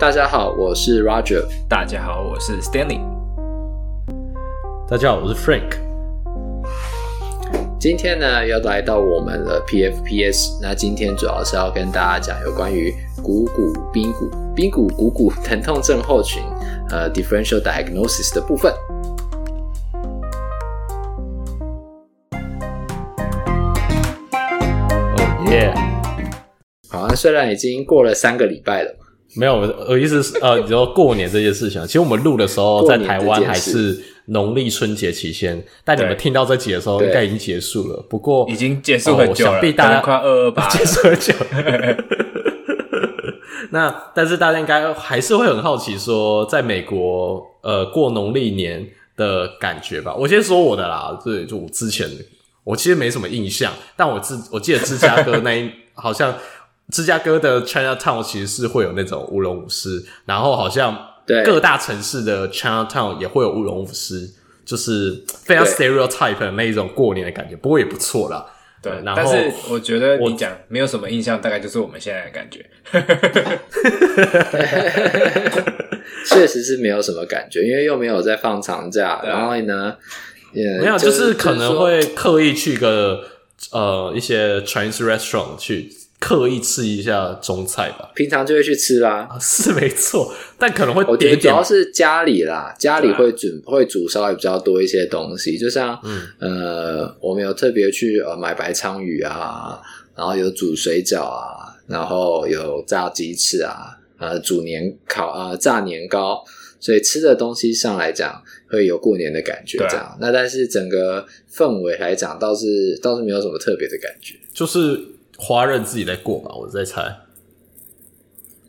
大家好，我是 Roger。大家好，我是 Stanley。大家好，我是 Frank。今天呢，又来到我们的 PFPS。那今天主要是要跟大家讲有关于股骨髌骨髌骨股骨 疼痛症候群呃 Differential Diagnosis 的部分。哦耶！好，那虽然已经过了三个礼拜了。没有，我意思是呃，你说过年这件事情，其实我们录的时候在台湾还是农历春节期间，但你们听到这集的时候应该已经结束了。不过已经 结束很久了，想必大家快二二八结束很久。那但是大家应该还是会很好奇，说在美国呃过农历年的感觉吧？我先说我的啦，对，就我之前我其实没什么印象，但我自我记得芝加哥那一 好像。芝加哥的 Chinatown 其实是会有那种舞龙舞狮，然后好像各大城市的 Chinatown 也会有舞龙舞狮，就是非常 stereotype 的那一种过年的感觉。不过也不错啦。对，然后但是我觉得你讲没有什么印象，大概就是我们现在的感觉。确实是没有什么感觉，因为又没有在放长假，啊、然后呢，也没有，就是可能会刻意去个呃一些 Chinese restaurant 去。刻意吃一下中菜吧，平常就会去吃啦，啊、是没错，但可能会点点。我觉得主要是家里啦，家里会煮、啊、会煮稍微比较多一些东西，就像、嗯、呃，我们有特别去呃买白鲳鱼啊，然后有煮水饺啊，然后有炸鸡翅啊，呃，煮年烤啊、呃，炸年糕，所以吃的东西上来讲会有过年的感觉，这样。啊、那但是整个氛围来讲，倒是倒是没有什么特别的感觉，就是。华人自己在过吧，我在猜。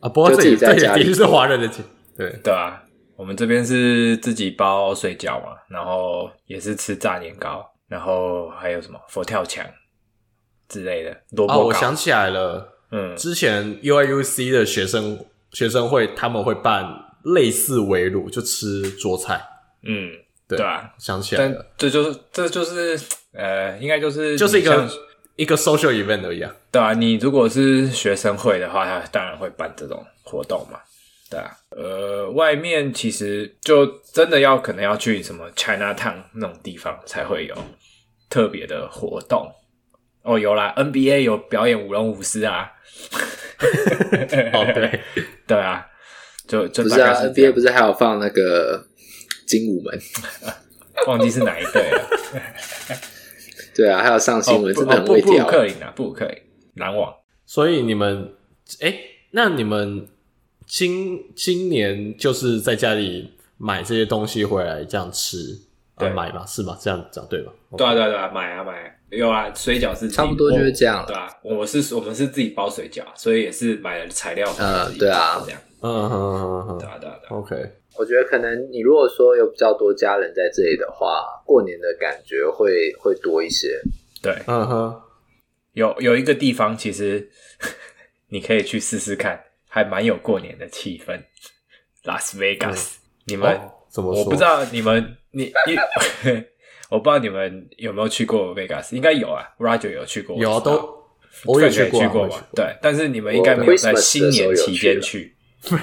啊，不过这里这里其实是华人的钱，对。对啊，我们这边是自己包水饺嘛，然后也是吃炸年糕，然后还有什么佛跳墙之类的萝卜糕。哦，我想起来了，嗯，之前 UIUC 的学生学生会他们会办类似围炉，就吃桌菜，嗯，对，对啊，想起来了，这就是这就是呃，应该就是就是一个。一个 social event 而已啊，对啊，你如果是学生会的话，他当然会办这种活动嘛，对啊。呃，外面其实就真的要可能要去什么 Chinatown 那种地方才会有特别的活动。哦，有啦，NBA 有表演舞龙舞狮啊。哦，对，对啊，就就不是啊，NBA 不是还有放那个精武门，忘记是哪一队了。对啊，还有上新闻，真的很会跳。布鲁克林啊，布鲁克林篮网。所以你们，哎，那你们今今年就是在家里买这些东西回来这样吃，对，买嘛是吗？这样讲对吧？对啊，对啊，对啊，买啊买。有啊，水饺是差不多就是这样，对啊，我是我们是自己包水饺，所以也是买了材料。嗯，对啊，这样。嗯哼哼哼，对啊对啊。OK，我觉得可能你如果说有比较多家人在这里的话，过年的感觉会会多一些。对，嗯哼，有有一个地方，其实你可以去试试看，还蛮有过年的气氛。拉斯维加斯，你们、哦、怎么说？我不知道你们，你你，我不知道你们有没有去过 Vegas，应该有啊。Roger 有去过，有啊，都我也去过，去过嘛。对，但是你们应该没有在新年期间去。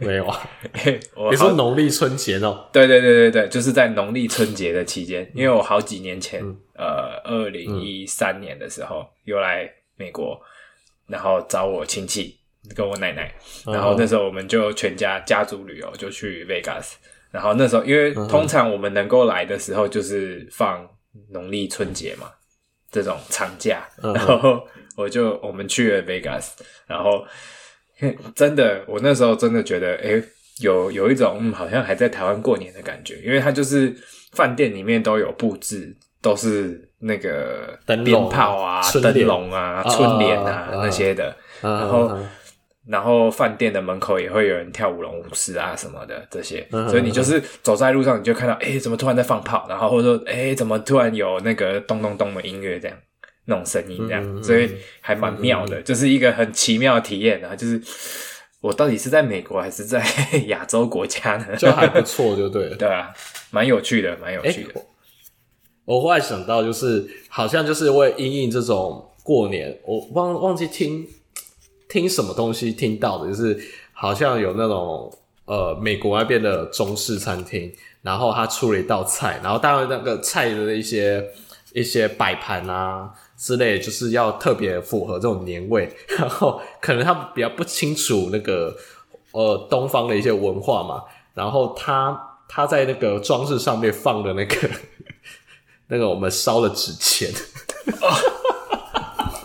没有啊，你说农历春节哦？对对对对对，就是在农历春节的期间，因为我好几年前，嗯、呃，二零一三年的时候，又来美国，然后找我亲戚跟我奶奶，然后那时候我们就全家家族旅游就去 Vegas，然后那时候因为通常我们能够来的时候就是放农历春节嘛，这种长假，然后我就我们去了 Vegas，然后。真的，我那时候真的觉得，哎、欸，有有一种、嗯、好像还在台湾过年的感觉，因为它就是饭店里面都有布置，都是那个鞭炮啊、灯笼啊、春联啊，啊那些的，啊、然后、啊、然后饭店的门口也会有人跳舞龙舞狮啊什么的这些，啊、所以你就是走在路上，你就看到，哎、欸，怎么突然在放炮，然后或者说，哎、欸，怎么突然有那个咚咚咚的音乐这样。那种声音这样，嗯、所以还蛮妙的，嗯、就是一个很奇妙的体验啊！就是我到底是在美国还是在 亚洲国家呢？就还不错，就对了。对啊，蛮有趣的，蛮有趣的。欸、我，我后来想到，就是好像就是为因应这种过年，我忘忘记听听什么东西听到的，就是好像有那种呃美国那边的中式餐厅，然后他出了一道菜，然后当然那个菜的一些一些摆盘啊之类，就是要特别符合这种年味，然后可能他们比较不清楚那个呃东方的一些文化嘛，然后他他在那个装饰上面放的那个 那个我们烧的纸钱。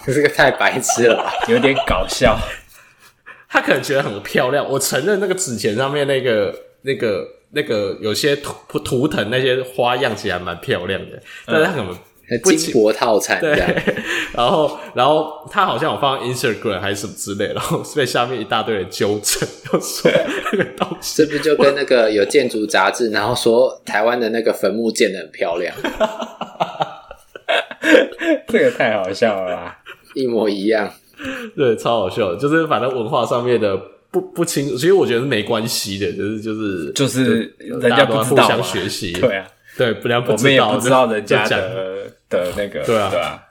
这个太白痴了吧，有点搞笑。他可能觉得很漂亮。我承认那个纸钱上面那个、那个、那个有些图图腾那些花样其实还蛮漂亮的，但是他可能不金箔套餐这样。对，然后，然后他好像有放 Instagram 还是什么之类，然后被下面一大堆人纠正，就说那个东西。这不就跟那个有建筑杂志，然后说台湾的那个坟墓建的很漂亮。这个太好笑了吧，一模一样，对，超好笑，就是反正文化上面的不不清楚，其实我觉得是没关系的，就是就是就是人家互相学习，对啊，对，不然我们也不知道人家的的那个，对啊，对啊，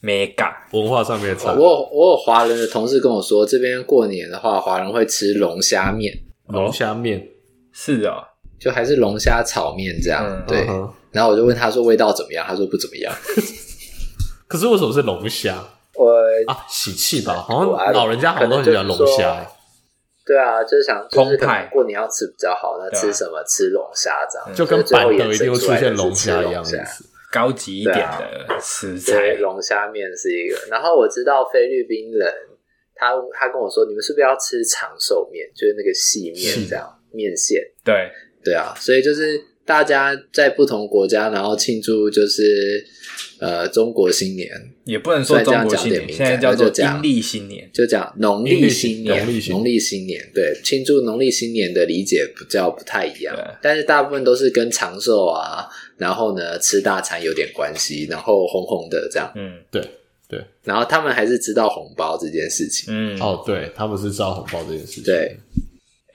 没感文化上面的差。我有我有华人的同事跟我说，这边过年的话，华人会吃龙虾面，龙虾面是啊，就还是龙虾炒面这样，对。然后我就问他说味道怎么样？他说不怎么样。可是为什么是龙虾？我啊，喜气吧，好像老人家好像都很喜欢龙虾。对啊，就是想就是可能过年要吃比较好，那吃什么？吃龙虾这样，就跟板德一定会出现龙虾一样，高级一点的食材。龙虾面是一个。然后我知道菲律宾人，他他跟我说，你们是不是要吃长寿面？就是那个细面这样面线。对对啊，所以就是。大家在不同国家，然后庆祝就是呃中国新年，也不能说中国新年，现在叫做阴历新年，就讲农历新年，农历新年，对，庆祝农历新年的理解比较不太一样，但是大部分都是跟长寿啊，然后呢吃大餐有点关系，然后红红的这样，嗯，对对，然后他们还是知道红包这件事情，嗯，哦，对，他们是知道红包这件事情，对，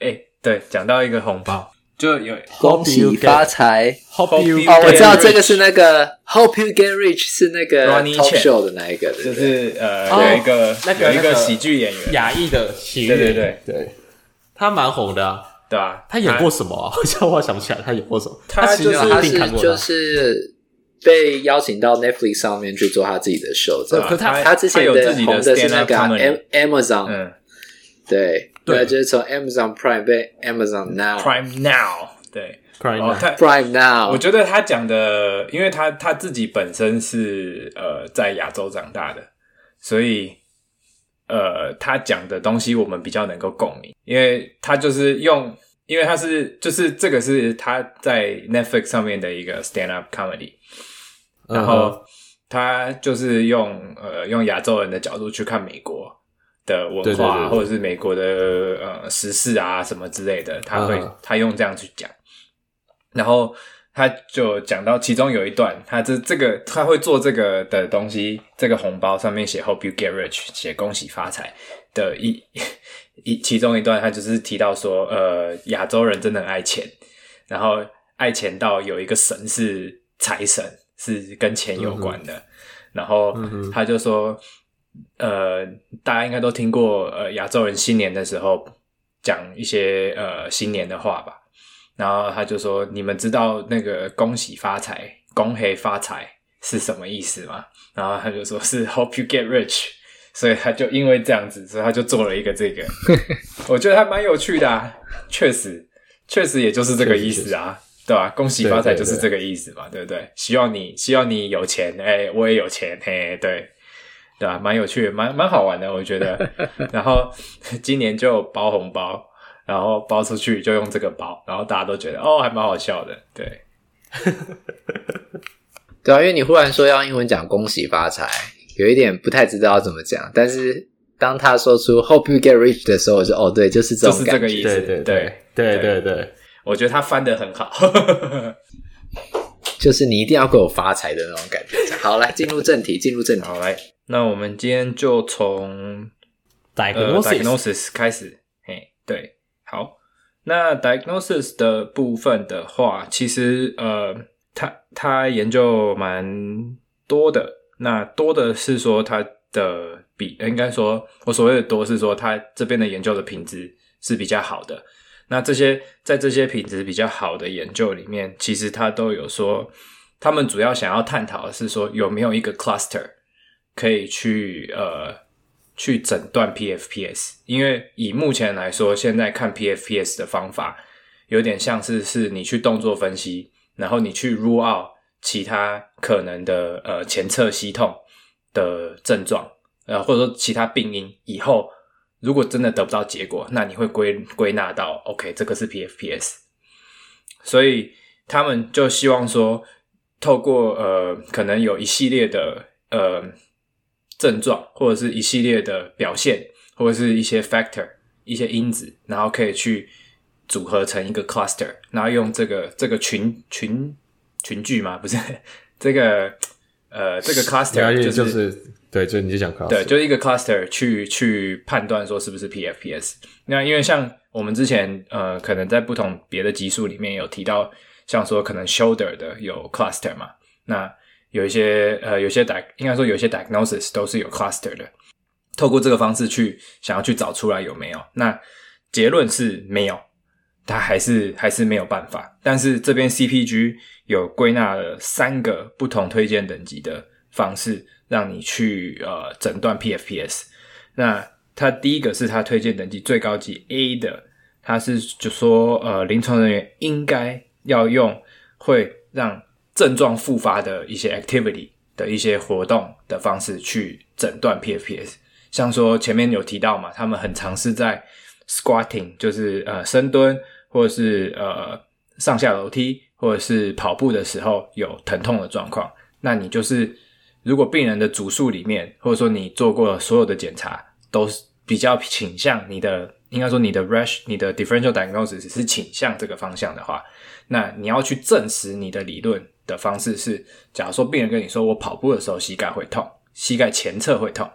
哎，对，讲到一个红包。就有恭喜发财，Hope you 哦，我知道这个是那个 Hope you get rich 是那个 talk show 的那一个，就是呃有一个那个有一个喜剧演员，亚裔的喜剧，对对对。对，他蛮红的，对吧，他演过什么啊？好像我想不起来他演过什么。他就是他是就是被邀请到 Netflix 上面去做他自己的 show，对吧？他他之前的红的是那个 Amazon，嗯，对。对，就是从 Amazon Prime 被 Amazon Now Prime Now 对。Prime Now Prime Now，我觉得他讲的，因为他他自己本身是呃在亚洲长大的，所以呃他讲的东西我们比较能够共鸣，因为他就是用，因为他是就是这个是他在 Netflix 上面的一个 stand up comedy，然后他就是用呃用亚洲人的角度去看美国。的文化，对对对对，或者是美国的呃时事啊什么之类的，他会、uh-huh. 他用这样去讲，然后他就讲到其中有一段，他这这个他会做这个的东西，这个红包上面写 Hope you get rich，写恭喜发财的一 一其中一段，他就是提到说，呃，亚洲人真的很爱钱，然后爱钱到有一个神是财神，是跟钱有关的，uh-huh. 然后他就说。呃，大家应该都听过，呃，亚洲人新年的时候讲一些呃新年的话吧。然后他就说：“你们知道那个恭喜发财、恭喜发财是什么意思吗？”然后他就说是 “Hope you get rich”。所以他就因为这样子，所以他就做了一个这个。我觉得还蛮有趣的啊，确实，确实也就是这个意思啊，对吧？恭喜发财就是这个意思嘛，对，不对？希望你，希望你有钱，哎、欸，我也有钱，嘿，对。对啊，蛮有趣的，蛮蛮好玩的，我觉得。然后 今年就包红包，然后包出去就用这个包，然后大家都觉得哦，还蛮好笑的。对，对啊，因为你忽然说要英文讲恭喜发财，有一点不太知道要怎么讲。但是当他说出 “Hope you get rich” 的时候，我就哦，对，就是这种感觉，就是这个意思。对对对对对对，我觉得他翻得很好。就是你一定要给我发财的那种感觉。好，来进入正题，进入正题，好来。那我们今天就从 diagnosis、开始，嘿，对，好。那 diagnosis 的部分的话，其实呃，他他研究蛮多的。那多的是说他的比，应该说我所谓的多是说他这边的研究的品质是比较好的。那这些在这些品质比较好的研究里面，其实他都有说，他们主要想要探讨的是说有没有一个 cluster 可以去呃去诊断 PFPS，因为以目前来说，现在看 PFPS 的方法有点像是是你去动作分析，然后你去 rule out 其他可能的呃前侧系统的症状，呃或者说其他病因，以后如果真的得不到结果，那你会归归纳到 OK 这个是 PFPS，所以他们就希望说。透过呃，可能有一系列的呃症状，或者是一系列的表现，或者是一些 factor 一些因子，然后可以去组合成一个 cluster，然后用这个这个群群群聚嘛，不是这个呃这个 cluster 就是、就是、对，就你就讲 cluster，对，就一个 cluster 去去判断说是不是 PFPS。那因为像我们之前呃，可能在不同别的集数里面有提到。像说可能 shoulder 的有 cluster 嘛，那有一些呃有些 di 应该说有些 diagnosis 都是有 cluster 的，透过这个方式去想要去找出来有没有，那结论是没有，它还是还是没有办法。但是这边 CPG 有归纳了三个不同推荐等级的方式，让你去呃诊断 PFPS。那它第一个是它推荐等级最高级 A 的，它是就说呃临床人员应该。要用会让症状复发的一些 activity 的一些活动的方式去诊断 PFPS，像说前面有提到嘛，他们很常是在 squatting，就是呃深蹲，或者是呃上下楼梯，或者是跑步的时候有疼痛的状况。那你就是如果病人的主诉里面，或者说你做过所有的检查，都是比较倾向你的，应该说你的 rash，你的 differential diagnosis 是倾向这个方向的话。那你要去证实你的理论的方式是，假如说病人跟你说，我跑步的时候膝盖会痛，膝盖前侧会痛，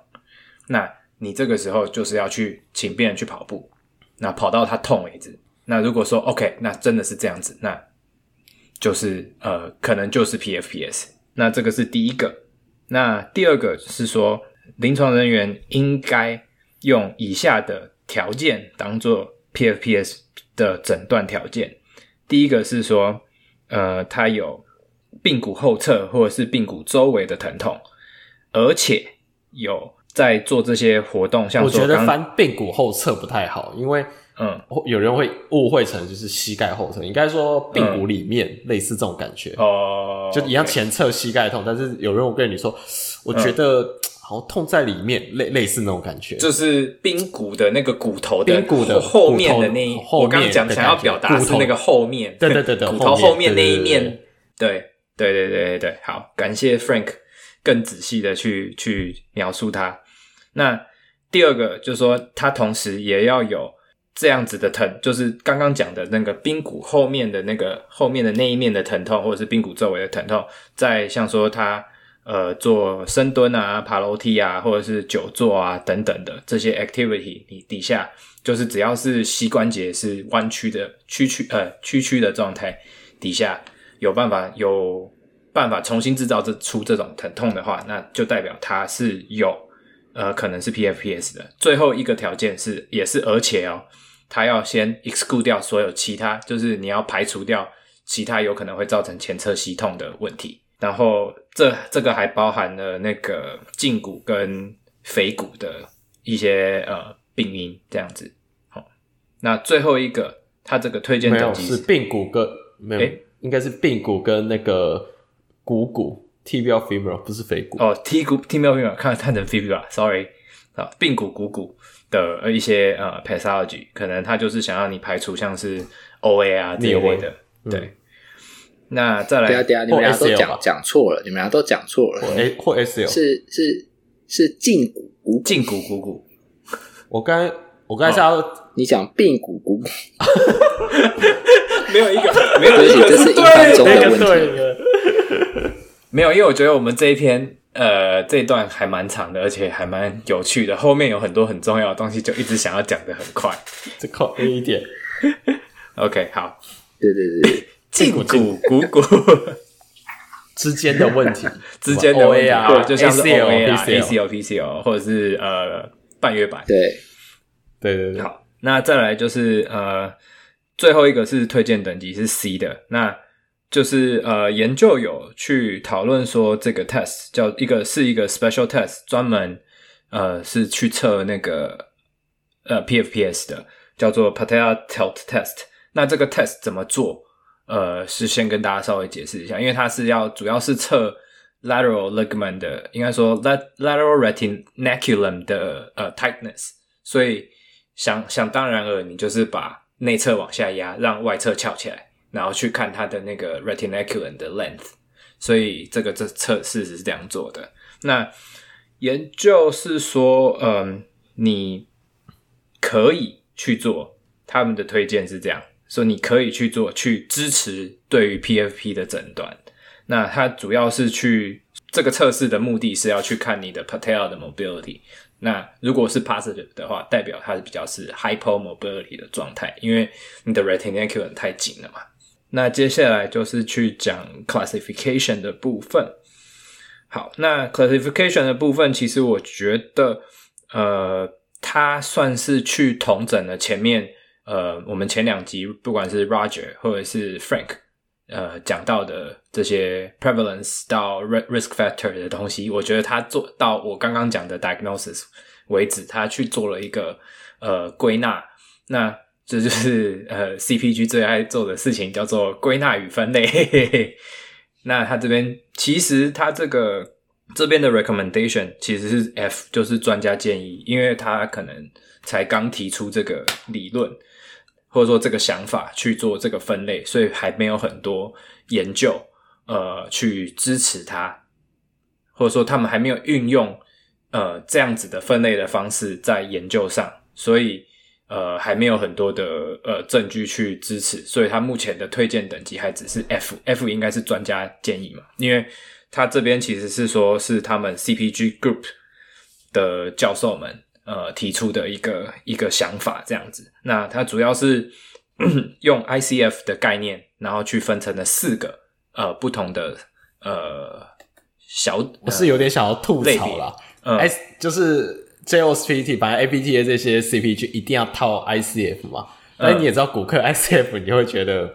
那你这个时候就是要去请病人去跑步，那跑到他痛为止。那如果说 OK，那真的是这样子，那就是呃，可能就是 PFPS。那这个是第一个。那第二个是说，临床人员应该用以下的条件当做 PFPS 的诊断条件。第一个是说，呃，他有髌骨后侧或者是髌骨周围的疼痛，而且有在做这些活动，像我觉得翻髌骨后侧不太好，因为嗯，有人会误会成就是膝盖后侧，应该说髌骨里面、嗯、类似这种感觉。哦，就一样前侧膝盖痛但是有人我跟你说，我觉得。嗯好痛在里面，类类似那种感觉，就是髌骨的那个骨头的骨的后面的那一，我刚刚讲想要表达是那个后面，对对对对，骨头后面那一面，对对对对对对，好，感谢 Frank 更仔细的去去描述它。那第二个就是说，它同时也要有这样子的疼，就是刚刚讲的那个髌骨后面的那个后面的那一面的疼痛，或者是髌骨周围的疼痛，在像说它。呃，做深蹲啊、爬楼梯啊，或者是久坐啊等等的这些 activity，你底下就是只要是膝关节是弯曲的、屈曲呃屈曲的状态，底下有办法有办法重新制造这出这种疼痛的话，那就代表它是有呃可能是 PFPS 的。最后一个条件是也是而且哦，它要先 exclude 掉所有其他，就是你要排除掉其他有可能会造成前侧膝痛的问题。然后这这个还包含了那个胫骨跟腓骨的一些呃病因这样子。好，那最后一个，它这个推荐等级是髌骨跟没有，应该是髌骨跟那个股骨 tibial femur 不是腓骨。哦，T 骨 tibial femur 看看成 fibula，sorry 啊，髌骨股骨的一些呃 pathology，可能它就是想让你排除像是 OA 啊这一类的，对。嗯那再来，对啊对啊，你们俩都讲讲错了，你们俩都讲错了。哎，或 S L 是是是胫骨股胫骨股骨。我刚我刚才是要你讲髌骨股骨，没有一个 没有一个这是英翻中的问题。没有，因为我觉得我们这一篇呃这一段还蛮长的，而且还蛮有趣的，后面有很多很重要的东西，就一直想要讲的很快，这靠 A 一点。OK，好，对对对。胫骨股骨 之间的问题，之间的 OA 啊，就像是 OAR、ACO、PCO，或者是呃半月板。对，对对对。好，那再来就是呃，最后一个是推荐等级是 C 的，那就是呃，研究有去讨论说这个 test 叫一个是一个 special test，专门呃是去测那个呃 PFPS 的，叫做 Patella Tilt Test。那这个 test 怎么做？呃，是先跟大家稍微解释一下，因为它是要主要是测 lateral ligament 的，应该说 lateral retinaculum 的呃 tightness，所以想想当然了，你就是把内侧往下压，让外侧翘起来，然后去看它的那个 retinaculum 的 length，所以这个这测试是这样做的。那研究是说，嗯、你可以去做，他们的推荐是这样。说你可以去做，去支持对于 PFP 的诊断。那它主要是去这个测试的目的是要去看你的 patel 的 mobility。那如果是 positive 的话，代表它是比较是 hypomobility 的状态，因为你的 retinaculum 太紧了嘛。那接下来就是去讲 classification 的部分。好，那 classification 的部分，其实我觉得，呃，它算是去统整了前面。呃，我们前两集不管是 Roger 或者是 Frank，呃，讲到的这些 prevalence 到 risk factor 的东西，我觉得他做到我刚刚讲的 diagnosis 为止，他去做了一个呃归纳。那这就是呃 CPG 最爱做的事情，叫做归纳与分类。那他这边其实他这个这边的 recommendation 其实是 F，就是专家建议，因为他可能才刚提出这个理论。或者说这个想法去做这个分类，所以还没有很多研究呃去支持它，或者说他们还没有运用呃这样子的分类的方式在研究上，所以呃还没有很多的呃证据去支持，所以他目前的推荐等级还只是 F，F 应该是专家建议嘛，因为他这边其实是说是他们 CPG Group 的教授们。呃，提出的一个一个想法这样子，那它主要是 用 ICF 的概念，然后去分成了四个呃不同的呃小，我是有点想要吐槽啦，嗯，S 就是 JOSPT，反正 APTA 这些 CPG 一定要套 ICF 嘛，但是你也知道骨科 ICF，你会觉得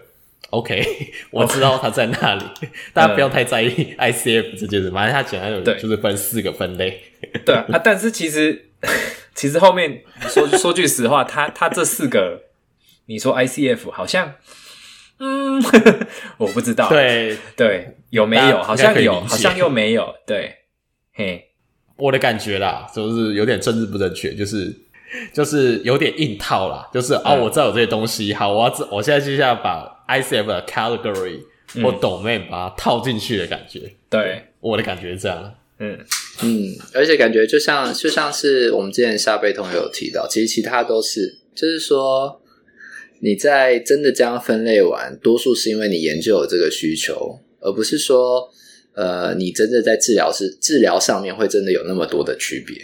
OK，我知道它在那里，大家不要太在意 ICF 这件事，反正它简单有就是分四个分类，对啊，但是其实。其实后面说说句实话，他他这四个，你说 ICF 好像，嗯，我不知道，对。对，有没有？好像有，好像又没有，对，嘿，我的感觉啦，就是有点政治不正确，就是就是有点硬套啦，就是啊，我知道有这些东西，好，我要我现在就是要把 ICF 的 category 或 domain 把它套进去的感觉，对，我的感觉是这样。嗯嗯，而且感觉就像就像是我们之前下背痛有提到，其实其他都是，就是说你在真的这样分类完，多数是因为你研究有这个需求，而不是说呃你真的在治疗是治疗上面会真的有那么多的区别，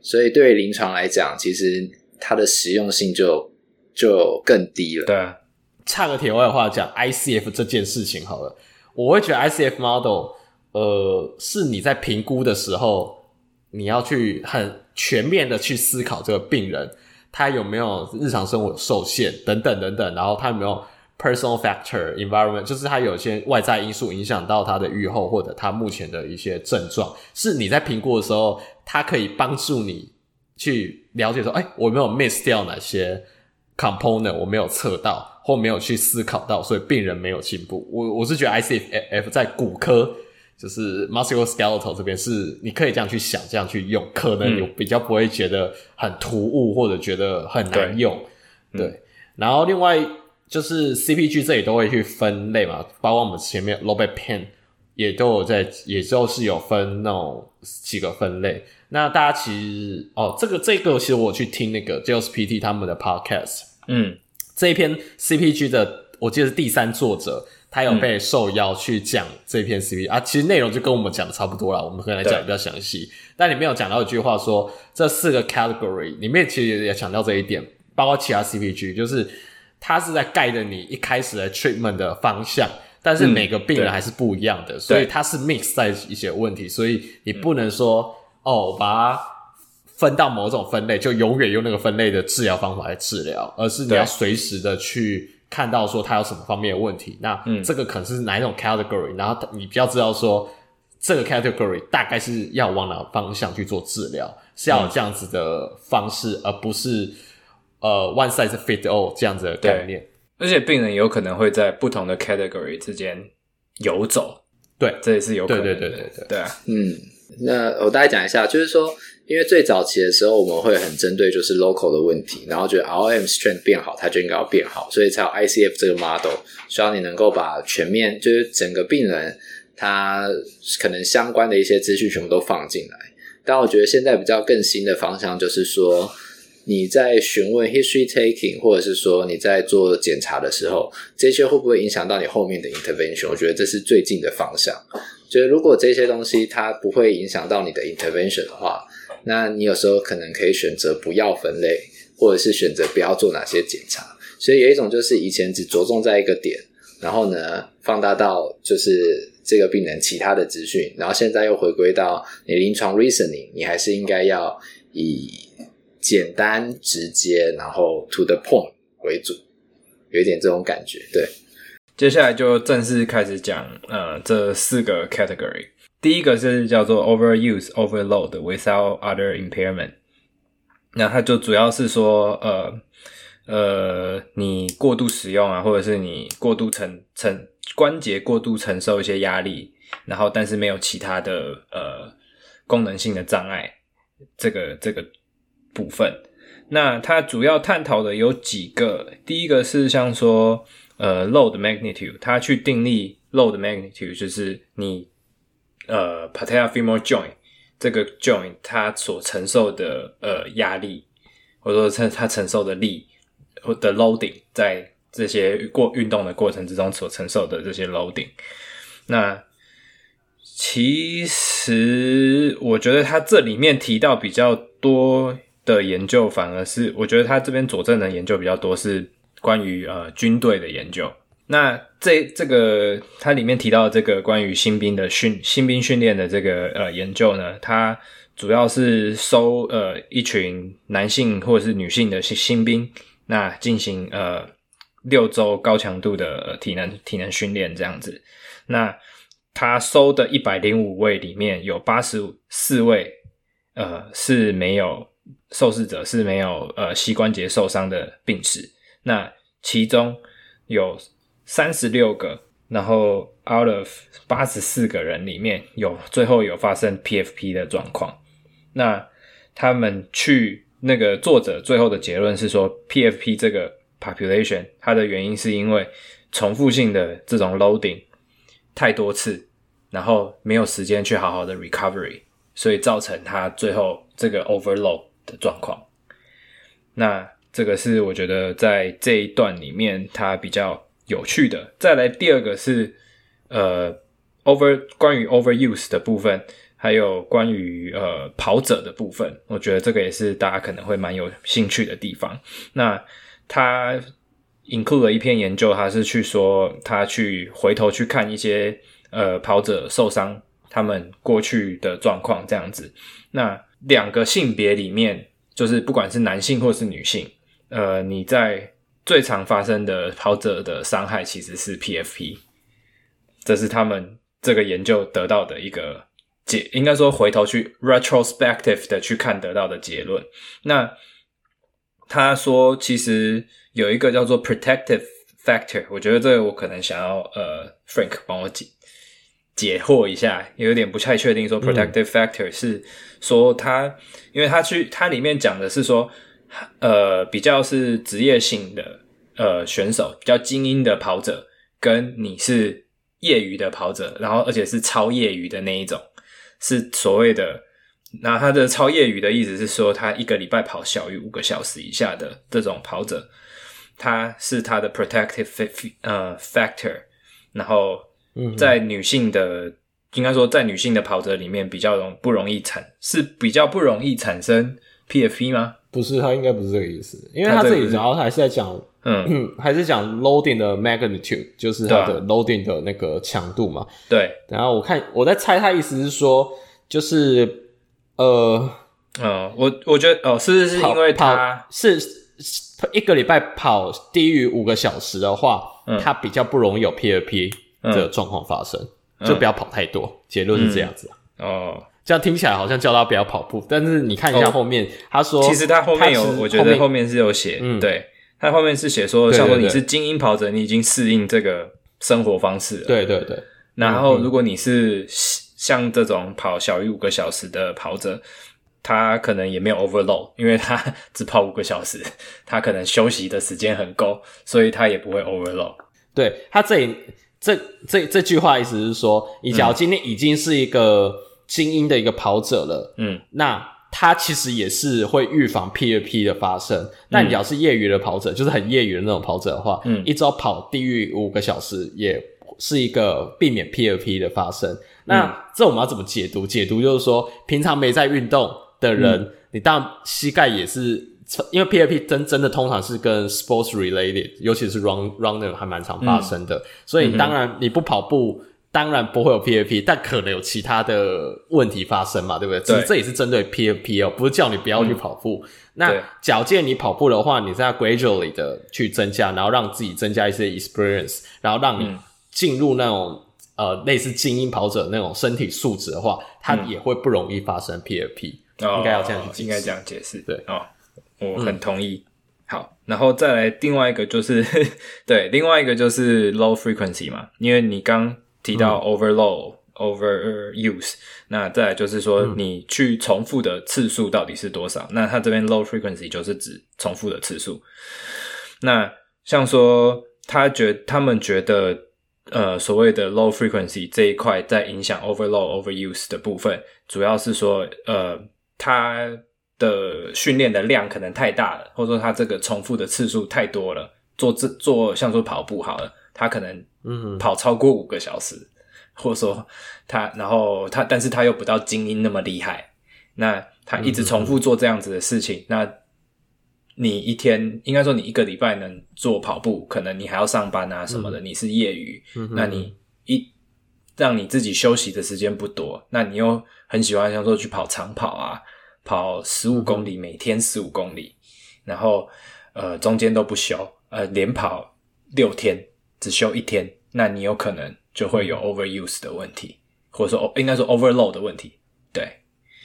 所以对于临床来讲，其实它的实用性就就更低了。对啊，插个题外话讲 ICF 这件事情好了，我会觉得 ICF model。呃，是你在评估的时候，你要去很全面的去思考这个病人，他有没有日常生活受限等等等等，然后他有没有 personal factor environment，就是他有些外在因素影响到他的预后或者他目前的一些症状，是你在评估的时候，他可以帮助你去了解说，哎，我没有 miss 掉哪些 component，我没有测到或没有去思考到，所以病人没有进步。我我是觉得 ICF 在骨科。就是 musculoskeletal 这边是你可以这样去想，这样去用，可能有比较不会觉得很突兀或者觉得很难用。对，对，然后另外就是 CPG 这里都会去分类嘛，包括我们前面 low back pain 也都有在，也就是有分那种几个分类。那大家其实哦，这个这个其实我去听那个 JOSPT 他们的 podcast，嗯，这一篇 CPG 的我记得是第三作者。他有被受邀去讲这篇嗯、啊，其实内容就跟我们讲的差不多了，我们可以来讲比较详细。但里面有讲到一句话说，这四个 category 里面其实也强调这一点，包括其他 CPG，就是它是在 guide 你一开始的 treatment 的方向，但是每个病人还是不一样的，嗯、所以它是 mix 在一些问题，所以你不能说、嗯、哦，把它分到某种分类，就永远用那个分类的治疗方法来治疗，而是你要随时的去看到说他有什么方面的问题。那这个可能是哪一种 category，然后你比较知道说这个 category 大概是要往哪方向去做治疗，是要有这样子的方式，而不是呃 one size fit all 这样子的概念。而且病人有可能会在不同的 category 之间游走，对，这也是有可能的。对对对对对，对啊，嗯，那我大概讲一下，就是说。因为最早期的时候，我们会很针对就是 local 的问题，然后觉得 RM strength 变好，它就应该要变好，所以才有 ICF 这个 model，希望你能够把全面就是整个病人他可能相关的一些资讯全部都放进来。但我觉得现在比较更新的方向就是说，你在询问 history taking，或者是说你在做检查的时候，这些会不会影响到你后面的 intervention？我觉得这是最近的方向。就是如果这些东西它不会影响到你的 intervention 的话。那你有时候可能可以选择不要分类，或者是选择不要做哪些检查。所以有一种就是以前只着重在一个点，然后呢放大到就是这个病人其他的资讯，然后现在又回归到你临床 reasoning，你还是应该要以简单直接，然后 to the point 为主，有一点这种感觉。对，接下来就正式开始讲，呃，这四个 category。第一个是叫做 overuse overload without other impairment，那它就主要是说，呃呃，你过度使用啊，或者是你过度承承关节过度承受一些压力，然后但是没有其他的呃功能性的障碍，这个这个部分。那它主要探讨的有几个，第一个是像说，呃，load magnitude，它去定义 load magnitude 就是你。呃，patellofemoral joint 这个 joint 它所承受的呃压力，或者说它它承受的力或的 loading，在这些过运动的过程之中所承受的这些 loading，那其实我觉得它这里面提到比较多的研究，反而是我觉得它这边佐证的研究比较多是关于呃军队的研究。那这这个它里面提到这个关于新兵的训新兵训练的这个呃研究呢，它主要是收呃一群男性或者是女性的新新兵，那进行呃六周高强度的体能体能训练这样子。那他收的一百零五位里面有八十四位呃是没有受试者是没有呃膝关节受伤的病史，那其中有。三十六个，然后 out of 八十四个人里面有最后有发生 PFP 的状况。那他们去那个作者最后的结论是说，PFP 这个 population 它的原因是因为重复性的这种 loading 太多次，然后没有时间去好好的 recovery，所以造成他最后这个 overload 的状况。那这个是我觉得在这一段里面它比较。有趣的，再来第二个是呃，over 关于 overuse 的部分，还有关于呃跑者的部分，我觉得这个也是大家可能会蛮有兴趣的地方。那他 include 了一篇研究，他是去说他去回头去看一些呃跑者受伤他们过去的状况这样子。那两个性别里面，就是不管是男性或是女性，呃，你在最常发生的跑者的伤害其实是 PFP，这是他们这个研究得到的一个结，应该说回头去 retrospective 的去看得到的结论。那他说，其实有一个叫做 protective factor，我觉得这个我可能想要呃 Frank 帮我解解惑一下，有点不太确定说 protective factor 是说他，因为他去他里面讲的是说。呃，比较是职业性的呃选手，比较精英的跑者，跟你是业余的跑者，然后而且是超业余的那一种，是所谓的。那他的超业余的意思是说，他一个礼拜跑小于五个小时以下的这种跑者，他是他的 protective 呃 factor。然后在女性的，嗯、应该说在女性的跑者里面比较容不容易产，是比较不容易产生 PFP 吗？不是，他应该不是这个意思，因为他这里主要还是在讲，嗯，还是讲 loading 的 magnitude，就是它的 loading 的那个强度嘛。对。然后我看我在猜，他意思是说，就是呃，嗯，我我觉得哦，是不是因为他是一个礼拜跑低于五个小时的话，嗯，他比较不容易有 PFP 的状况发生，嗯，就不要跑太多。嗯，结论是这样子，嗯，哦。这样听起来好像叫他不要跑步，但是你看一下后面，哦、他说其实他后面有，我觉得后面是有写，嗯，对，他后面是写说，像说你是精英跑者，你已经适应这个生活方式了，对对对。然后如果你是像这种跑小于五个小时的跑者，他可能也没有 overload，因为他只跑五个小时，他可能休息的时间很够，所以他也不会 overload。对，他这里这这这句话意思是说，你假如今天已经是一个。精英的一个跑者了，嗯，那他其实也是会预防 P 二 P 的发生。但你要是业余的跑者，就是很业余的那种跑者的话，嗯，一周跑低于五个小时，也是一个避免 P 二 P 的发生。那、嗯、这我们要怎么解读？解读就是说，平常没在运动的人，嗯、你当然膝盖也是，因为 PFP 真真的通常是跟 sports related，尤其是 run runner 还蛮常发生的。嗯、所以当然你不跑步。当然不会有 PFP，但可能有其他的问题发生嘛，对不对？对，这也是针对 PFP 哦，不是叫你不要去跑步。嗯、那假设你跑步的话，你是要 gradually 的去增加，然后让自己增加一些 experience，然后让你进入那种、嗯、呃类似精英跑者那种身体素质的话，它也会不容易发生 PFP、嗯。应该要这样去解释，应该这样解释。对哦，我很同意。嗯、好，然后再来另外一个就是，对，另外一个就是 low frequency 嘛，因为你刚。提到 overload、嗯、overuse，那再来就是说你去重复的次数到底是多少？嗯、那他这边 low frequency 就是指重复的次数。那像说他觉他们觉得，呃，所谓的 low frequency 这一块在影响 overload overuse 的部分，主要是说，呃，他的训练的量可能太大了，或者说他这个重复的次数太多了。做这做像说跑步好了。他可能嗯。跑超过五个小时，嗯、或者说他然后他但是他又不到精英那么厉害，那他一直重复做这样子的事情，嗯、那你一天应该说你一个礼拜能做跑步，可能你还要上班啊什么的，嗯、你是业余，嗯、那你一让你自己休息的时间不多，那你又很喜欢像说去跑长跑啊，跑十五公里，嗯、每天十五公里，然后呃中间都不休，呃连跑六天。只休一天，那你有可能就会有 overuse 的问题，或者说应该说 overload 的问题。对，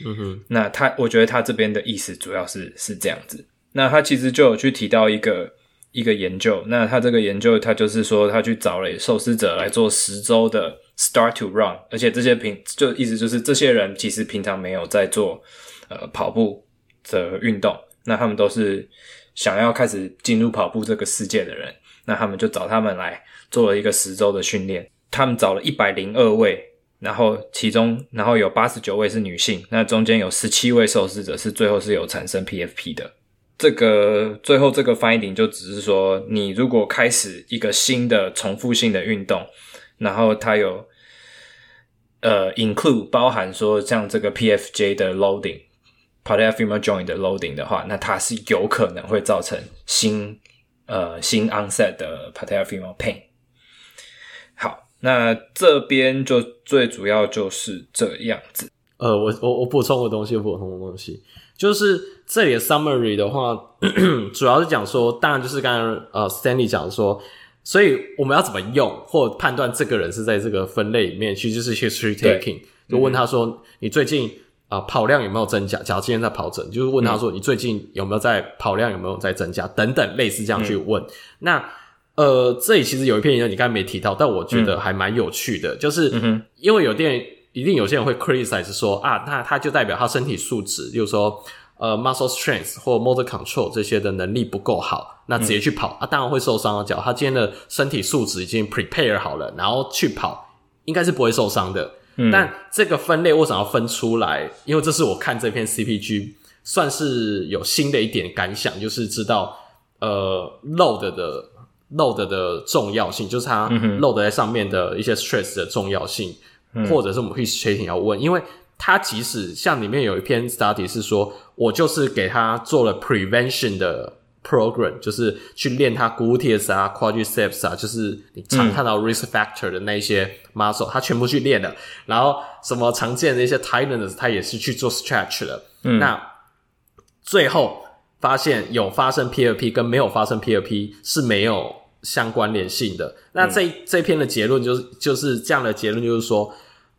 嗯哼。那他，我觉得他这边的意思主要是是这样子。那他其实就有去提到一个一个研究。那他这个研究，他就是说他去找了受试者来做十周的 start to run，而且这些平就意思就是这些人其实平常没有在做呃跑步的运动，那他们都是想要开始进入跑步这个世界的人。那他们就找他们来做了一个十周的训练，他们找了一百零二位，然后其中然后有八十九位是女性，那中间有十七位受试者是最后是有产生 PFP 的。这个最后这个 finding 就只是说，你如果开始一个新的重复性的运动，然后它有呃 include 包含说像这个 PFJ 的 loading，patellar femoral joint 的 loading 的话，那它是有可能会造成新。呃，新 onset 的 patellar femoral pain。好，那这边就最主要就是这样子。呃，我我我补充个东西，补充个东西，就是这里的 summary 的话，主要是讲说，当然就是刚刚呃 Stanley 讲说，所以我们要怎么用或判断这个人是在这个分类里面，其实就是 history taking，就问他说，嗯、你最近。啊，跑量有没有增加？假如今天在跑者，就是问他说：“你最近有没有在跑量？有没有在增加？”等等，类似这样去问。嗯、那呃，这里其实有一篇研究，你刚才没提到，但我觉得还蛮有趣的，嗯、就是因为有电一定有些人会 criticize 说啊，那他就代表他身体素质，就是说呃 muscle strength 或 motor control 这些的能力不够好，那直接去跑、嗯、啊，当然会受伤啊。假如他今天的身体素质已经 prepare 好了，然后去跑，应该是不会受伤的。但这个分类为什么要分出来？因为这是我看这篇 CPG 算是有新的一点感想，就是知道呃 load 的 load 的重要性，就是它 load 在上面的一些 stress 的重要性，嗯、或者是我们 history taking 要问，因为它即使像里面有一篇 study 是说，我就是给他做了 prevention 的。Program 就是去练它 gluteus 啊，quadriceps 啊，就是你常看到 risk factor 的那一些 muscle，它全部去练了。然后什么常见的一些 tightness，它也是去做 stretch 了。嗯，那最后发现有发生 PFP 跟没有发生 PFP 是没有相关联性的。那这、嗯、这篇的结论就是就是这样的结论，就是说，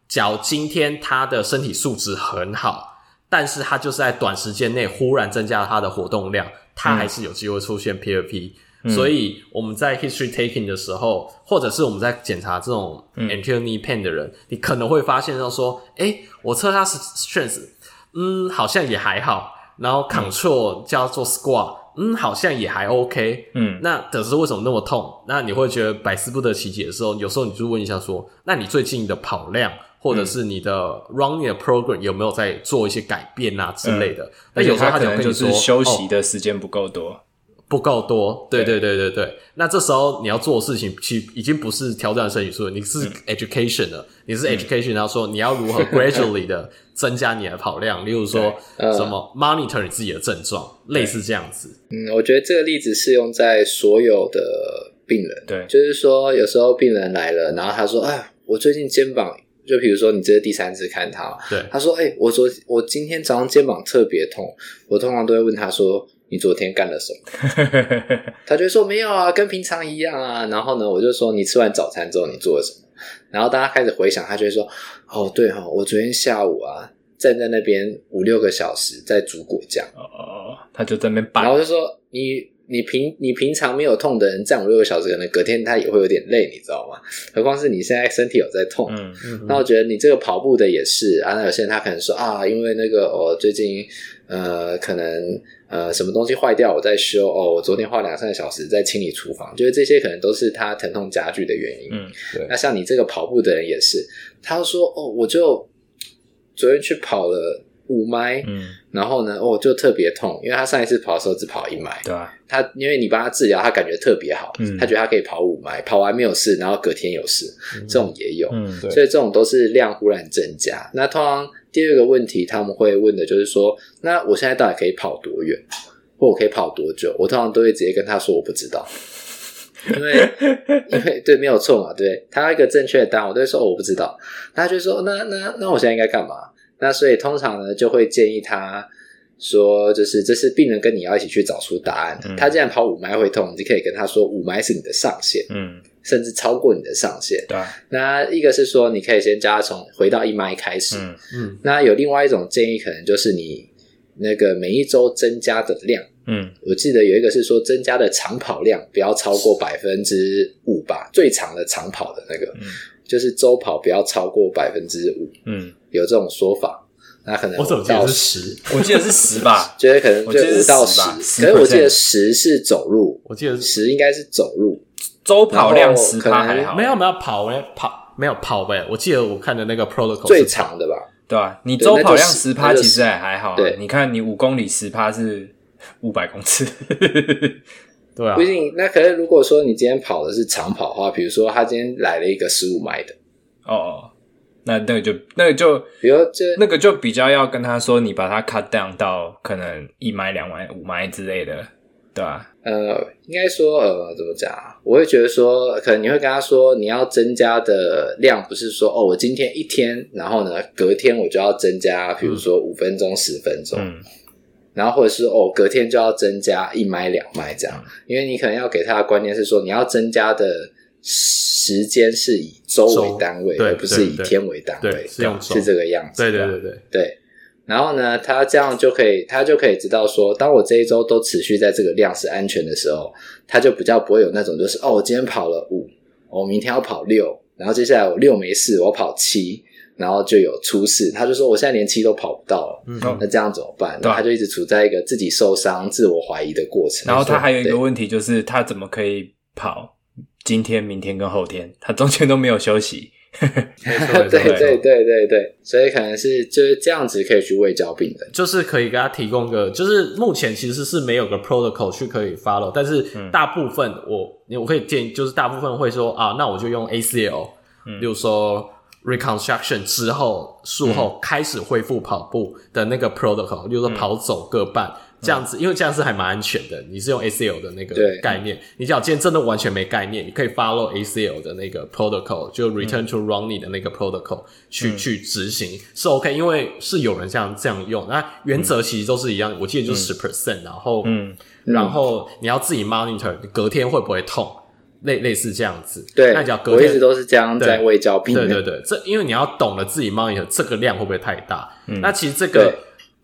假如今天他的身体素质很好，但是他就是在短时间内忽然增加了他的活动量，他还是有机会出现 PFP。嗯、所以我们在 history taking 的时候，或者是我们在检查这种 anterior knee pain 的人，嗯、你可能会发现到说，哎、欸，我测他是 strength，嗯，好像也还好。然后 control 叫做 squat，嗯，好像也还 OK。嗯，那可是为什么那么痛？那你会觉得百思不得其解的时候，有时候你就问一下说，那你最近的跑量，或者是你的 running 的 program 有没有在做一些改变啊之类的？那、嗯、有时候他可能就是休息的时间不够多。哦不够多，对对。对对对。那这时候你要做的事情，其实已经不是挑战身体素质，你是 education 了，嗯、你是 education，、嗯、然后说你要如何 gradually 的增加你的跑量，例如说什么 monitor 你自己的症状，类似这样子。嗯，我觉得这个例子适用在所有的病人，对，就是说有时候病人来了，然后他说，哎，我最近肩膀，就比如说你这是第三次看他，对，他说，哎，我昨我今天早上肩膀特别痛，我通常都会问他说。你昨天干了什么？他就说没有啊，跟平常一样啊。然后呢，我就说你吃完早餐之后你做了什么？然后大家开始回想，他就会说哦，对哈、哦，我昨天下午啊站在那边五六个小时在煮果酱。哦，他就在那边摆。然后我就说你你平你平常没有痛的人站五六个小时，可能隔天他也会有点累，你知道吗？何况是你现在身体有在痛。嗯嗯。那我觉得你这个跑步的也是啊，那有些人他可能说啊，因为那个我、哦、最近呃可能。呃，什么东西坏掉，我在修哦。我昨天花两三个小时在清理厨房，就是这些可能都是他疼痛加剧的原因。嗯，对。那像你这个跑步的人也是，他说哦，我就昨天去跑了五迈，嗯，然后呢，哦，就特别痛，因为他上一次跑的时候只跑一迈，对啊。他因为你帮他治疗，他感觉特别好，嗯，他觉得他可以跑五迈，跑完没有事，然后隔天有事，嗯，这种也有，嗯，对。所以这种都是量忽然增加。那通常。第二个问题，他们会问的就是说，那我现在到底可以跑多远，或我可以跑多久？我通常都会直接跟他说我不知道，因为因为对，没有错嘛，对，他要一个正确的答案，我都会说我不知道。他就说那那那我现在应该干嘛？那所以通常呢，就会建议他说，就是这是病人跟你要一起去找出答案。嗯、他既然跑五迈会痛，你就可以跟他说五迈是你的上限。嗯。甚至超过你的上限。对，那一个是说，你可以先加从回到一迈开始。嗯嗯。那有另外一种建议，可能就是你那个每一周增加的量。嗯。我记得有一个是说，增加的长跑量不要超过百分之五吧，最长的长跑的那个，嗯，就是周跑不要超过百分之五。嗯。有这种说法，那可能我怎么记得是十？我记得是十吧，觉得可能就五到十，可是我记得十是走路，我记得十应该是走路。周跑量十趴还好，没有没有跑没跑没有跑呗。我记得我看的那个 protocol 最长的吧，对吧？你周跑量十趴其实还还好。对，你看你五公里十趴是五百公尺，对啊。不一定。那可是如果说你今天跑的是长跑的话，比如说他今天来了一个十五迈的，哦，那那个就那个就，比如这那个就比较要跟他说，你把它 cut down 到可能一迈、两迈、五迈之类的。对啊，呃，应该说，呃，怎么讲？我会觉得说，可能你会跟他说，你要增加的量不是说，哦，我今天一天，然后呢，隔天我就要增加，比如说五分钟、十分钟，嗯，然后或者是哦，隔天就要增加一迈、两迈这样，因为你可能要给他的观念是说，你要增加的时间是以周为单位，而不是以天为单位，是这个样子，对对对对。对。然后呢，他这样就可以，他就可以知道说，当我这一周都持续在这个量是安全的时候，他就比较不会有那种就是哦，我今天跑了五，我明天要跑六，然后接下来我六没事，我跑七，然后就有出事，他就说我现在连七都跑不到了，嗯，那这样怎么办？那他就一直处在一个自己受伤、自我怀疑的过程。然后他还有一个问题就是，他怎么可以跑今天、明天跟后天，他中间都没有休息。对对对对对，所以可能是就是这样子可以去喂教病人，就是可以给他提供个，就是目前其实是没有个 protocol 去可以 follow，但是大部分我我可以建议，就是大部分会说啊，那我就用 ACL，嗯，比如说 reconstruction 之后术后开始恢复跑步的那个 protocol，比如说跑走各半。这样子，因为这样是还蛮安全的。你是用 ACL 的那个概念，你假如今天真的完全没概念，你可以 follow ACL 的那个 protocol，就 return to running 的那个 protocol 去、嗯、去执行是 OK，因为是有人这样这样用。那原则其实都是一样，我记得就是十 percent，然后嗯，然后你要自己 monitor，你隔天会不会痛？类类似这样子，对，那你要隔天我一直都是这样在喂教病人。对对对，这因为你要懂得自己 monitor 这个量会不会太大。嗯，那其实这个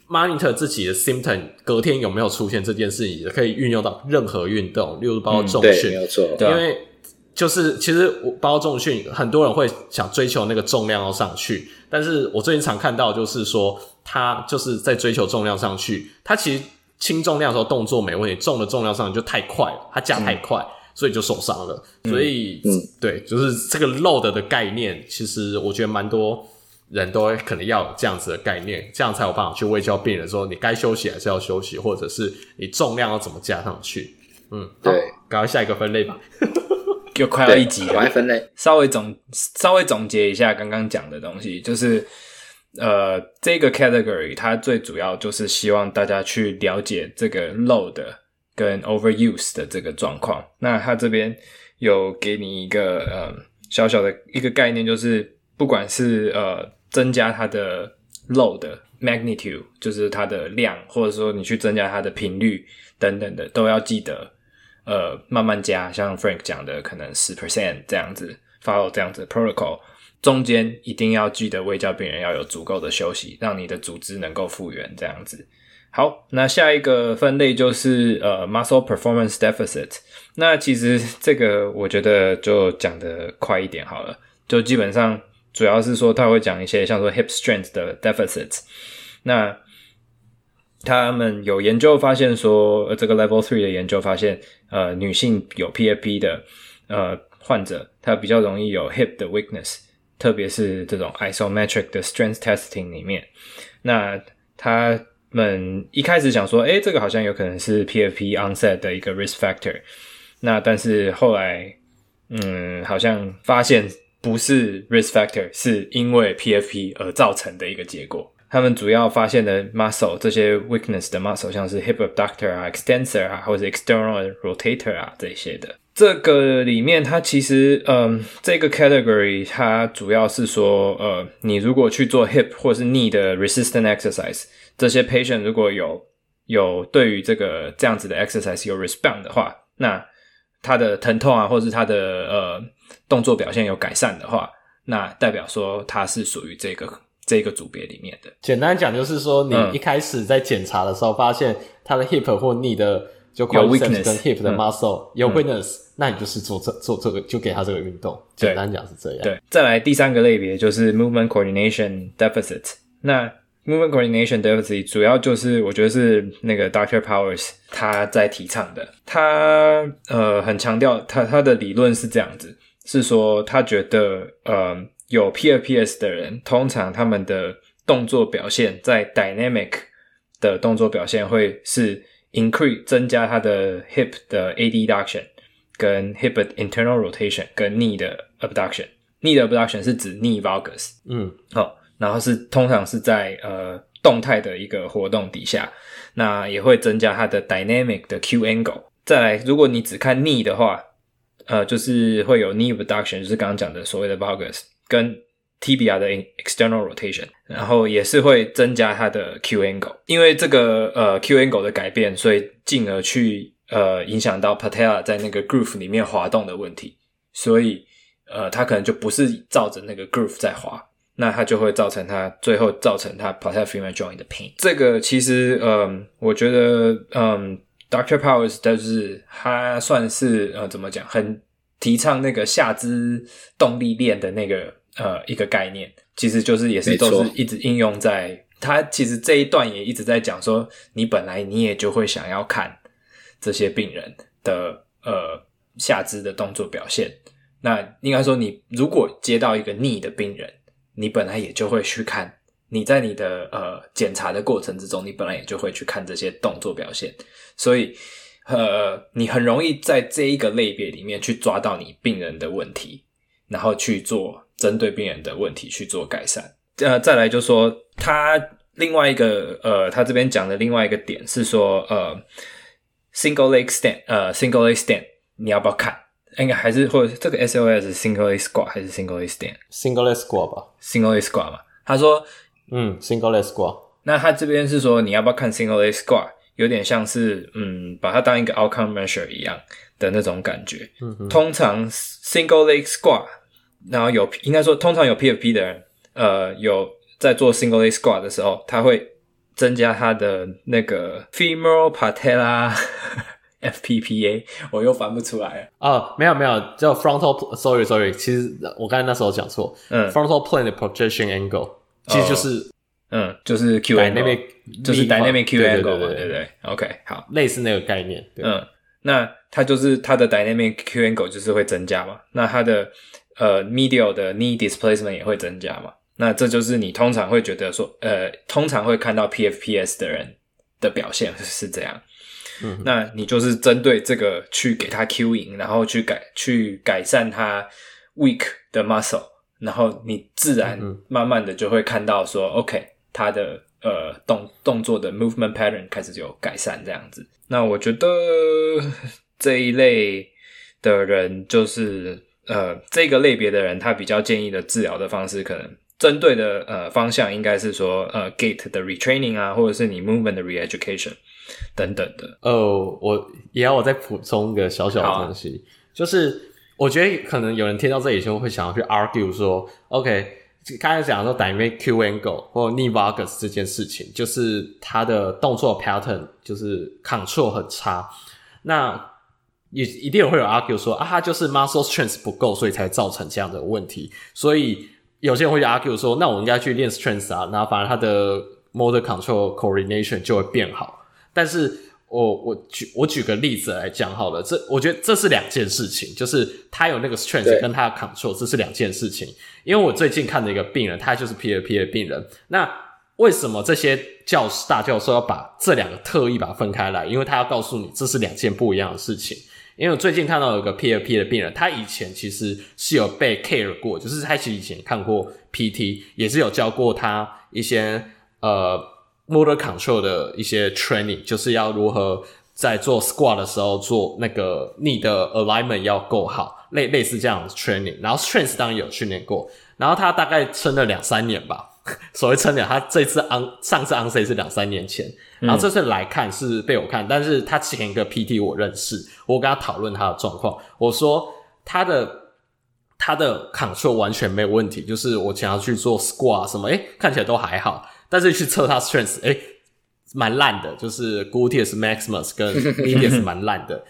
monitor 自己的 symptom 隔天有没有出现这件事情，也可以运用到任何运动，例如包括重训，嗯、没有错。因为就是其实我包括重训，很多人会想追求那个重量要上去，但是我最近常看到就是说，他就是在追求重量上去，他其实轻重量的时候动作没问题，重的重量上去就太快了，他加太快。嗯所以就受伤了，所以、嗯嗯、对，就是这个 load 的概念，其实我觉得蛮多人都可能要有这样子的概念，这样才有办法去喂教病人说，你该休息还是要休息，或者是你重量要怎么加上去。嗯，对，赶快下一个分类吧，就快要一集了，分类，稍微总稍微总结一下刚刚讲的东西，就是呃，这个 category 它最主要就是希望大家去了解这个 load。跟 overuse 的这个状况，那他这边有给你一个呃小小的一个概念，就是不管是呃增加它的 load magnitude，就是它的量，或者说你去增加它的频率等等的，都要记得呃慢慢加，像 Frank 讲的，可能十 percent 这样子 follow 这样子 protocol，中间一定要记得卫教病人要有足够的休息，让你的组织能够复原这样子。好，那下一个分类就是呃，muscle performance deficit。那其实这个我觉得就讲得快一点好了，就基本上主要是说他会讲一些像说 hip strength 的 deficit。那他们有研究发现说，呃，这个 level three 的研究发现，呃，女性有 PFP 的呃患者，她比较容易有 hip 的 weakness，特别是这种 isometric 的 strength testing 里面，那他。们一开始想说，诶，这个好像有可能是 PFP onset 的一个 risk factor。那但是后来，嗯，好像发现不是 risk factor，是因为 PFP 而造成的一个结果。他们主要发现的 muscle 这些 weakness 的 muscle，像是 hip abductor 啊、extensor 啊，或者 external rotator 啊这些的。这个里面，它其实，嗯，这个 category 它主要是说，呃，你如果去做 hip 或是 knee 的 resistant exercise。这些 patient 如果有有对于这个这样子的 exercise 有 respond 的话，那他的疼痛啊，或是他的呃动作表现有改善的话，那代表说他是属于这个这个组别里面的。简单讲就是说，你一开始在检查的时候发现他的 hip 或 knee 的就有 weakness 跟 hip 的 muscle 有 weakness，那你就是做这做这个就给他这个运动。简单讲是这样。对，再来第三个类别就是 movement coordination deficit。那 Movement coordination deficit 主要就是我觉得是那个 Dr. Powers 他在提倡的，他呃很强调他他的理论是这样子，是说他觉得呃有 PFPS 的人，通常他们的动作表现在 dynamic 的动作表现会是 increase 增加他的 hip 的 adduction 跟 hip internal rotation 跟 knee 的 abduction，knee 的 abduction 是指 knee valgus，嗯，好。然后是通常是在呃动态的一个活动底下，那也会增加它的 dynamic 的 Q angle。再来，如果你只看 knee 的话，呃，就是会有 knee abduction，就是刚刚讲的所谓的 valgus 跟 tibia 的 external rotation，然后也是会增加它的 Q angle。因为这个呃 Q angle 的改变，所以进而去呃影响到 patella 在那个 groove 里面滑动的问题，所以呃它可能就不是照着那个 groove 在滑。那它就会造成它最后造成它 patellar femur joint 的 pain。这个其实，嗯，我觉得，嗯，Doctor Powers 就是他算是呃，怎么讲，很提倡那个下肢动力链的那个呃一个概念，其实就是也是都是一直应用在他其实这一段也一直在讲说，你本来你也就会想要看这些病人的呃下肢的动作表现。那应该说，你如果接到一个 knee 的病人。你本来也就会去看，你在你的呃检查的过程之中，你本来也就会去看这些动作表现，所以呃，你很容易在这一个类别里面去抓到你病人的问题，然后去做针对病人的问题去做改善。呃，再来就说他另外一个呃，他这边讲的另外一个点是说，呃，single leg stand，呃，single leg stand，你要不要看？应该还是或者这个 SOS single leg squat 还是 single leg stand？single leg squat 吧，single leg squat 嘛。他说，嗯，single leg squat。那他这边是说你要不要看 single leg squat？有点像是嗯，把它当一个 outcome measure 一样的那种感觉。嗯，通常 single leg squat，然后有应该说通常有 PFP 的人，呃，有在做 single leg squat 的时候，他会增加他的那个 femoral patella FPPA，我又翻不出来了。哦，没有没有，叫 frontal，sorry sorry，其实我刚才那时候讲错，嗯，frontal plane 的 projection angle，其实就是。哦嗯，就是 Q angle，就是 dynamic Q angle 嘛，对不对？OK，好，类似那个概念。嗯，那它就是它的 dynamic Q angle 就是会增加嘛，那它的呃 medial 的 knee displacement 也会增加嘛，那这就是你通常会觉得说，呃，通常会看到 PFPS 的人的表现是这样。嗯，那你就是针对这个去给他 Qing，然后去改去改善他 weak 的 muscle，然后你自然慢慢的就会看到说，OK。他的呃动动作的 movement pattern 开始有改善，这样子。那我觉得 这一类的人，就是呃这个类别的人，他比较建议的治疗的方式，可能针对的呃方向应该是说呃 gate 的 retraining 啊，或者是你 movement 的 reeducation 等等的。哦，我也要我再补充一个小小的东西，啊、就是我觉得可能有人听到这里就会想要去 argue 说，OK。刚才讲说 dynamic Q angle 或 knee valgus 这件事情，就是他的动作 pattern 就是 control 很差。那也一定会有 argue 说啊，他就是 muscle strength 不够，所以才造成这样的问题。所以有些人会 argue 说，那我应该去练 strength 啊，那反而他的 motor control coordination 就会变好。但是我我举我举个例子来讲好了，这我觉得这是两件事情，就是他有那个 strength 跟他的 control，这是两件事情。因为我最近看的一个病人，他就是 PAP 的病人。那为什么这些教师大教授要把这两个特意把它分开来？因为他要告诉你这是两件不一样的事情。因为我最近看到有个 PFP 的病人，他以前其实是有被 care 过，就是他其实以前看过 PT，也是有教过他一些呃 motor control 的一些 training，就是要如何在做 squat 的时候做那个 knee 的 alignment 要够好。类类似这样的 training，然后 strength 当然有训练过，然后他大概撑了两三年吧。所谓撑两，他这次 on 上次 on stage 是两三年前，然后这次来看是被我看，但是他前一个 PT 我认识，我跟他讨论他的状况，我说他的他的 control 完全没有问题，就是我想要去做 squat 什么，诶看起来都还好，但是去测他 strength，诶蛮烂的，就是 gluteus maximus 跟 medius 蛮烂的，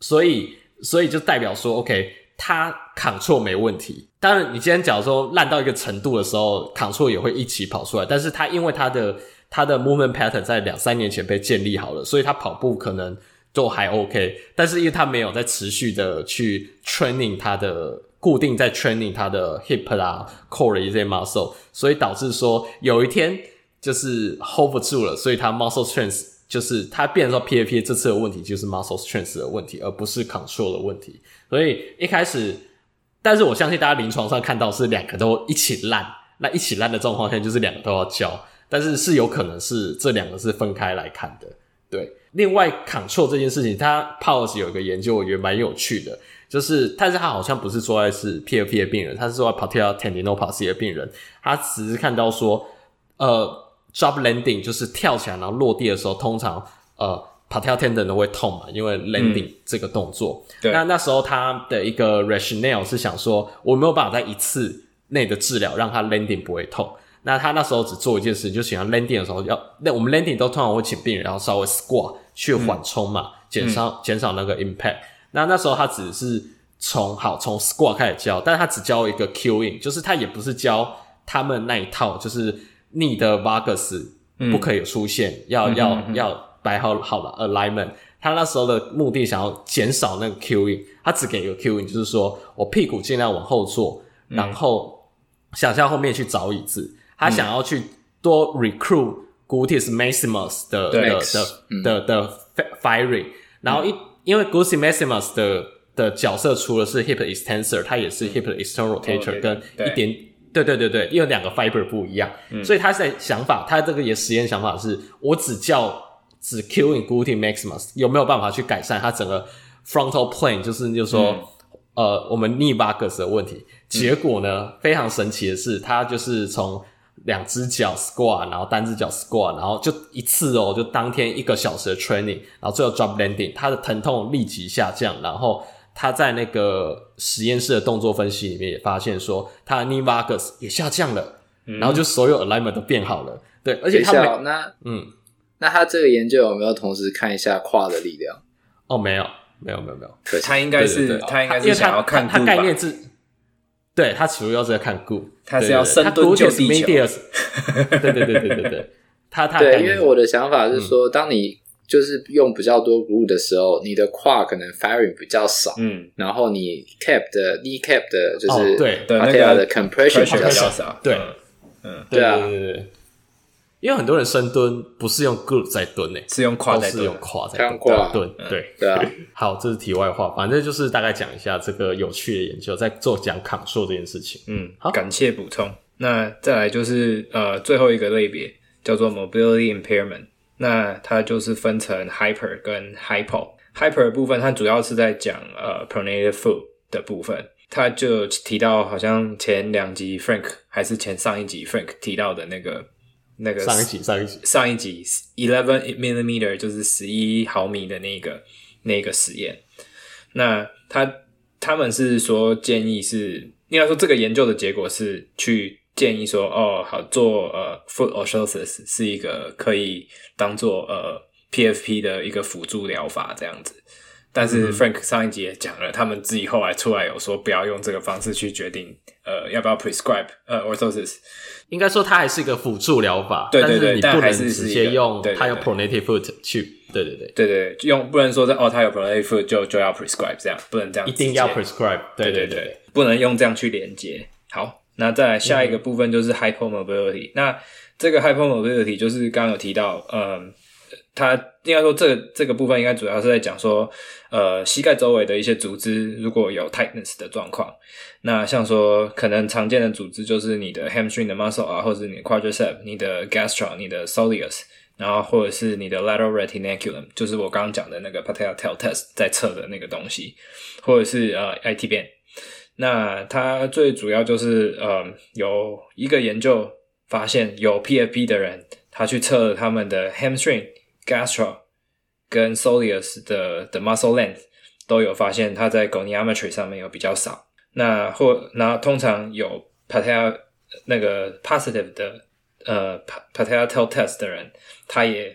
所以。所以就代表说，OK，他 control 没问题。当然，你今天假如说烂到一个程度的时候，control 也会一起跑出来。但是他因为他的他的 movement pattern 在两三年前被建立好了，所以他跑步可能都还 OK。但是因为他没有在持续的去 training 他的固定在 training 他的 hip 啊 core 的一些 muscle，所以导致说有一天就是 hold 不住了，所以他 muscle strength。就是他变成说 P A P 这次的问题就是 muscle strength 的问题，而不是 control 的问题。所以一开始，但是我相信大家临床上看到是两个都一起烂，那一起烂的状况下就是两个都要教，但是是有可能是这两个是分开来看的。对，另外 control 这件事情，他 Powers 有一个研究，我觉得蛮有趣的，就是但是他好像不是说在是 PFP 的病人，他是说 p a t e l l a tendinopathy 的病人，他只是看到说，呃。Drop landing 就是跳起来然后落地的时候，通常呃 patellar tendon 都会痛嘛，因为 landing 这个动作。嗯、对。那那时候他的一个 rationale 是想说，我没有办法在一次内的治疗让他 landing 不会痛。那他那时候只做一件事，就喜欢 landing 的时候要，那我们 landing 都通常会请病人然后稍微 squat 去缓冲嘛，减、嗯、少减少那个 impact。那那时候他只是从好从 squat 开始教，但是他只教一个 cueing，就是他也不是教他们那一套，就是。你的 Vargas 不可以出现，嗯、要要、嗯、要摆好好的 alignment。他那时候的目的想要减少那个 cueing，他只给一个 cueing，就是说我屁股尽量往后坐，嗯、然后想象后面去找椅子。他想要去多 recruit gluteus maximus 的的的的的 firing。然后一因为 gluteus maximus 的的角色除了是 hip extensor，他也是 hip external rotator 跟一点。对对对对，因为两个 fiber 不一样，嗯、所以他在想法，他这个也实验想法是，我只叫只 Q in g l u t i n maximus 有没有办法去改善它整个 frontal plane，就是就是说，嗯、呃，我们 knee valgus 的问题。结果呢，嗯、非常神奇的是，他就是从两只脚 squat，然后单只脚 squat，然后就一次哦，就当天一个小时的 training，然后最后 drop landing，他的疼痛立即下降，然后。他在那个实验室的动作分析里面也发现说，他的 knee vargus 也下降了，嗯、然后就所有 alignment 都变好了。对，而且他没那嗯，那他这个研究有没有同时看一下胯的力量？哦，没有，没有，没有，没有。可他应该是，对对对他应该是想要看他，他概念是，对他主要是在看 good，他是要深蹲救地球。对对对对对对，他他对，因为我的想法是说，嗯、当你。就是用比较多 glute 的时候，你的胯可能 firing 比较少，嗯，然后你 cap 的 knee cap 的就是对对那个的 compression 比较少，对，嗯，对啊，对对对，因为很多人深蹲不是用 glute 在蹲诶，是用胯在蹲，是用胯在蹲，对。对啊。好，这是题外话，反正就是大概讲一下这个有趣的研究，在做讲 control 这件事情。嗯，好，感谢补充。那再来就是呃最后一个类别叫做 mobility impairment。那它就是分成 hyper 跟 hypo。hyper 的部分，它主要是在讲呃 pronated food 的部分。它就提到好像前两集 Frank 还是前上一集 Frank 提到的那个那个上一集上一集上一集 eleven millimeter 就是十一毫米的那个那个实验。那他他们是说建议是应该说这个研究的结果是去。建议说哦，好做呃，foot orthosis 是一个可以当做呃 PFP 的一个辅助疗法这样子。但是 Frank 上一集也讲了，他们自己后来出来有说不要用这个方式去决定呃要不要 prescribe 呃 orthosis。应该说它还是一个辅助疗法，对对对，但是你不能直接用它有 pronated foot 去，对对对对对，用不能说在哦它有 pronated foot 就就要 prescribe 这样，不能这样，一定要 prescribe，对对对，不能用这样去连接。好。那再来下一个部分就是 hypermobility、嗯。那这个 hypermobility 就是刚刚有提到，嗯，它应该说这个这个部分应该主要是在讲说，呃，膝盖周围的一些组织如果有 tightness 的状况，那像说可能常见的组织就是你的 hamstring 的 muscle 啊，或者是你的 quadricep、你的 gastroc、你的 soleus，然后或者是你的 lateral retinaculum，就是我刚刚讲的那个 patella toe test 在测的那个东西，或者是呃 IT band。那它最主要就是，呃，有一个研究发现，有 PFP 的人，他去测他们的 hamstring、gastro 跟 soleus 的的 muscle length，都有发现它在 goniometry 上面有比较少。那或那通常有 patella 那个 positive 的呃 patella toe test 的人，他也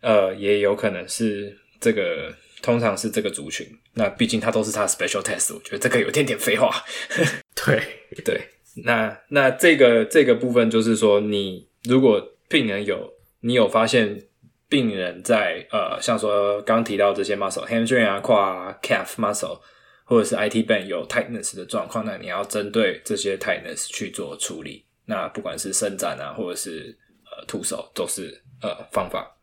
呃也有可能是这个。通常是这个族群，那毕竟它都是它 special test，我觉得这个有点点废话。对 对，那那这个这个部分就是说，你如果病人有你有发现病人在呃，像说刚提到这些 muscle，hamstring 啊、胯啊、calf muscle 或者是 IT band 有 tightness 的状况，那你要针对这些 tightness 去做处理。那不管是伸展啊，或者是呃徒手，都是呃方法。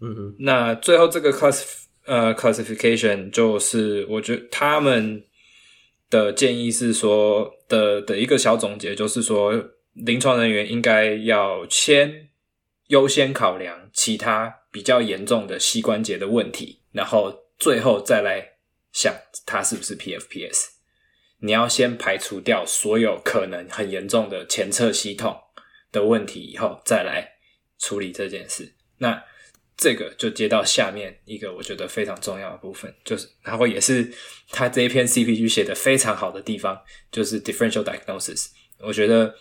嗯哼，那最后这个 class。呃，classification 就是我觉得他们的建议是说的的一个小总结，就是说临床人员应该要先优先考量其他比较严重的膝关节的问题，然后最后再来想他是不是 PFPS。你要先排除掉所有可能很严重的前侧膝痛的问题以后，再来处理这件事。那这个就接到下面一个我觉得非常重要的部分，就是然后也是他这一篇 CPG 写的非常好的地方，就是 differential diagnosis。我觉得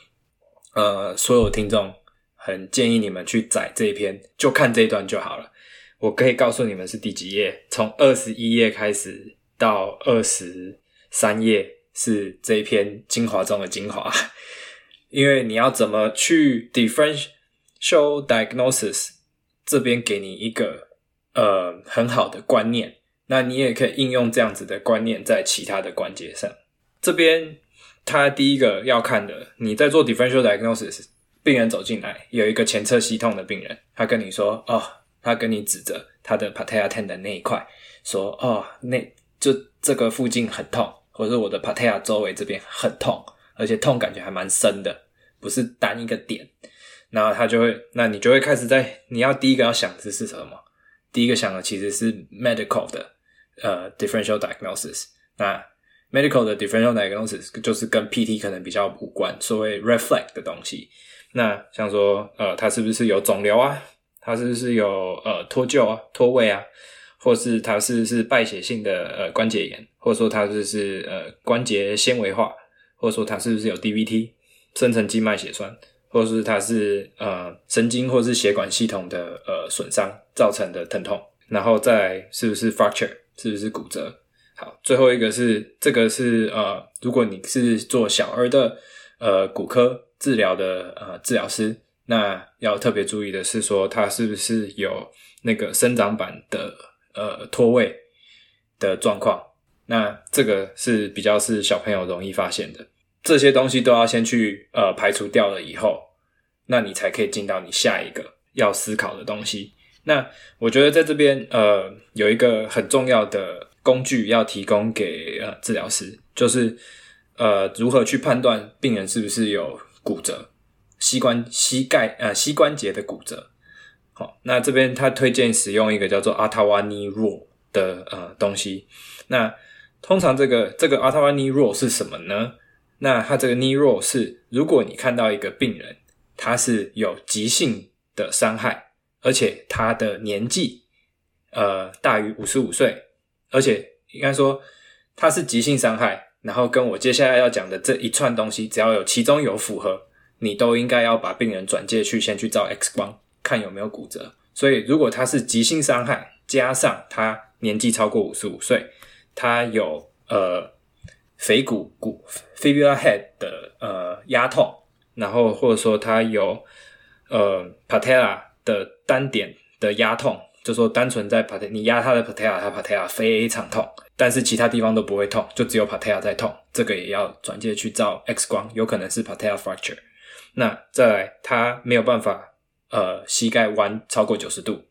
呃，所有听众很建议你们去载这一篇，就看这一段就好了。我可以告诉你们是第几页，从二十一页开始到二十三页是这一篇精华中的精华，因为你要怎么去 differential diagnosis。这边给你一个呃很好的观念，那你也可以应用这样子的观念在其他的关节上。这边他第一个要看的，你在做 differential diagnosis，病人走进来有一个前侧膝痛的病人，他跟你说哦，他跟你指着他的 patella tendon 那一块说哦，那就这个附近很痛，或者我的 patella 周围这边很痛，而且痛感觉还蛮深的，不是单一个点。然后他就会，那你就会开始在你要第一个要想的是什么？第一个想的其实是 medical 的呃 differential diagnosis。那 medical 的 differential diagnosis 就是跟 PT 可能比较无关，所谓 reflect 的东西。那像说呃，他是不是有肿瘤啊？他是不是有呃脱臼啊、脱位啊？或是他是不是败血性的呃关节炎，或者说他是是呃关节纤维化，或者说他是不是有 DVT 深层静脉血栓，或者是他是呃神经或是血管系统的呃损伤造成的疼痛，然后再是不是 fracture 是不是骨折？好，最后一个是这个是呃，如果你是做小儿的呃骨科治疗的呃治疗师，那要特别注意的是说他是不是有那个生长板的。呃，脱位的状况，那这个是比较是小朋友容易发现的。这些东西都要先去呃排除掉了以后，那你才可以进到你下一个要思考的东西。那我觉得在这边呃有一个很重要的工具要提供给呃治疗师，就是呃如何去判断病人是不是有骨折，膝关膝盖呃膝关节的骨折。好，那这边他推荐使用一个叫做 Ottawa Knee Rule 的呃东西。那通常这个这个 Ottawa Knee Rule 是什么呢？那它这个 knee r o l 是，如果你看到一个病人，他是有急性的伤害，而且他的年纪呃大于五十五岁，而且应该说他是急性伤害，然后跟我接下来要讲的这一串东西，只要有其中有符合，你都应该要把病人转介去先去照 X 光。看有没有骨折，所以如果他是急性伤害，加上他年纪超过五十五岁，他有呃腓骨骨 fibula head 的呃压痛，然后或者说他有呃 patella 的单点的压痛，就说单纯在 patella 你压他的 patella，他 patella 非常痛，但是其他地方都不会痛，就只有 patella 在痛，这个也要转介去照 X 光，有可能是 patella fracture。那再来，他没有办法。呃，膝盖弯超过九十度，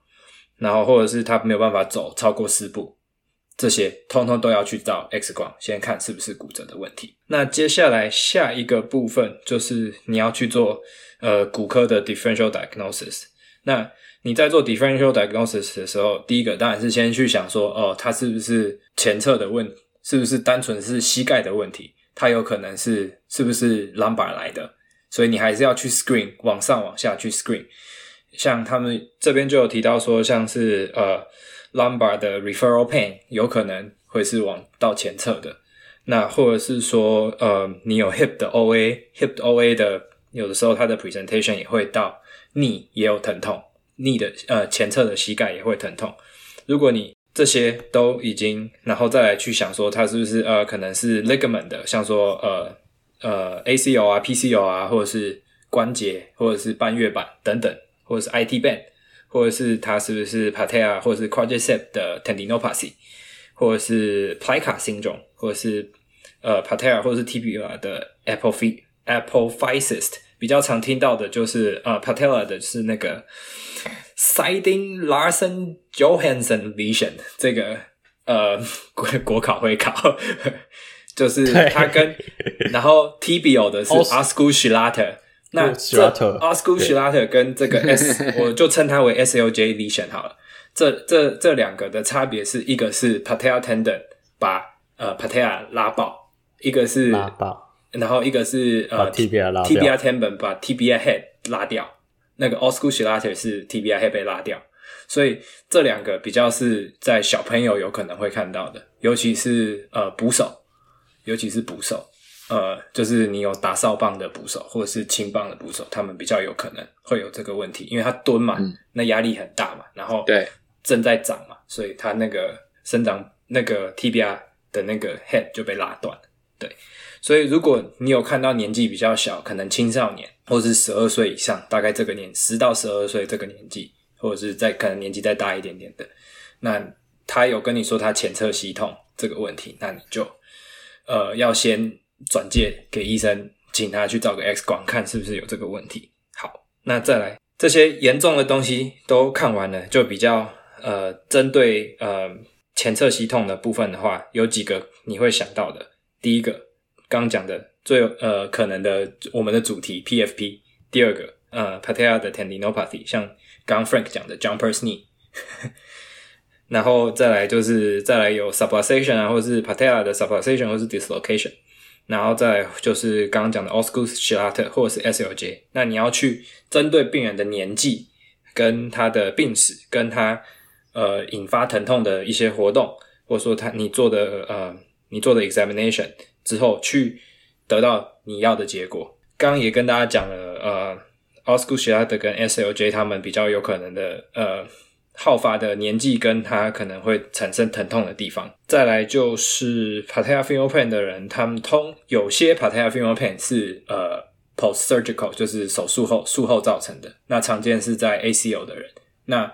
然后或者是他没有办法走超过四步，这些通通都要去照 X 光，先看是不是骨折的问题。那接下来下一个部分就是你要去做呃骨科的 differential diagnosis。那你在做 differential diagnosis 的时候，第一个当然是先去想说，哦，他是不是前侧的问，是不是单纯是膝盖的问题？他有可能是是不是 lumbar 来的？所以你还是要去 screen，往上往下去 screen。像他们这边就有提到说，像是呃 lumbar 的 referral pain 有可能会是往到前侧的，那或者是说呃你有 hip 的 OA，hip 的 OA 的有的时候它的 presentation 也会到 knee 也有疼痛，knee 的呃前侧的膝盖也会疼痛。如果你这些都已经，然后再来去想说它是不是呃可能是 ligament 的，像说呃。呃，ACL 啊，PCL 啊，或者是关节，或者是半月板等等，或者是 IT band，或者是它是不是 patella 或者是 quadricep 的 tendinopathy，或者是 Plica syndrome，或者是呃 patella 或者是 tibia 的 apophy apophysis，比较常听到的就是呃 patella 的是那个 Siding Larsen Johansson lesion，这个呃国国考会考。就是他跟，然后 tibial 的是 Osgood-Schlatter，那这 Osgood-Schlatter 跟这个 S，我就称它为 SLJ lesion 好了。这这这两个的差别是一个是 patella tendon 把呃 patella 拉爆，一个是拉爆，然后一个是呃 tibia tibia tendon 把 tibia head 拉掉，那个 Osgood-Schlatter 是 tibia head 被拉掉，所以这两个比较是在小朋友有可能会看到的，尤其是呃捕手。尤其是捕手，呃，就是你有打扫棒的捕手，或者是轻棒的捕手，他们比较有可能会有这个问题，因为他蹲嘛，嗯、那压力很大嘛，然后对正在长嘛，所以他那个生长那个 tibia 的那个 head 就被拉断了。对，所以如果你有看到年纪比较小，可能青少年，或者是十二岁以上，大概这个年十到十二岁这个年纪，或者是再可能年纪再大一点点的，那他有跟你说他前侧膝痛这个问题，那你就。呃，要先转介给医生，请他去照个 X 光，看是不是有这个问题。好，那再来这些严重的东西都看完了，就比较呃，针对呃前侧膝痛的部分的话，有几个你会想到的。第一个，刚讲的最呃可能的我们的主题 PFP，第二个呃 Patella 的 tendinopathy，像刚 Frank 讲的 jumper's knee，然后再来就是再来有 subluxation 啊，或是 Patella 的 subluxation 或是 dislocation，然后再就是刚刚讲的 Osgood-Schlatter 或者是 SLJ，那你要去针对病人的年纪跟他的病史跟他呃引发疼痛的一些活动。或者说他你做的呃你做的 examination 之后去得到你要的结果。刚刚也跟大家讲了呃 Osgood-Schlatter 跟 SLJ 他们比较有可能的呃好发的年纪跟他可能会产生疼痛的地方。再来就是 Patella femur pain 的人，他们通有些 Patella femur pain 是呃 post surgical 就是手术后术后造成的，那常见是在 ACL 的人。那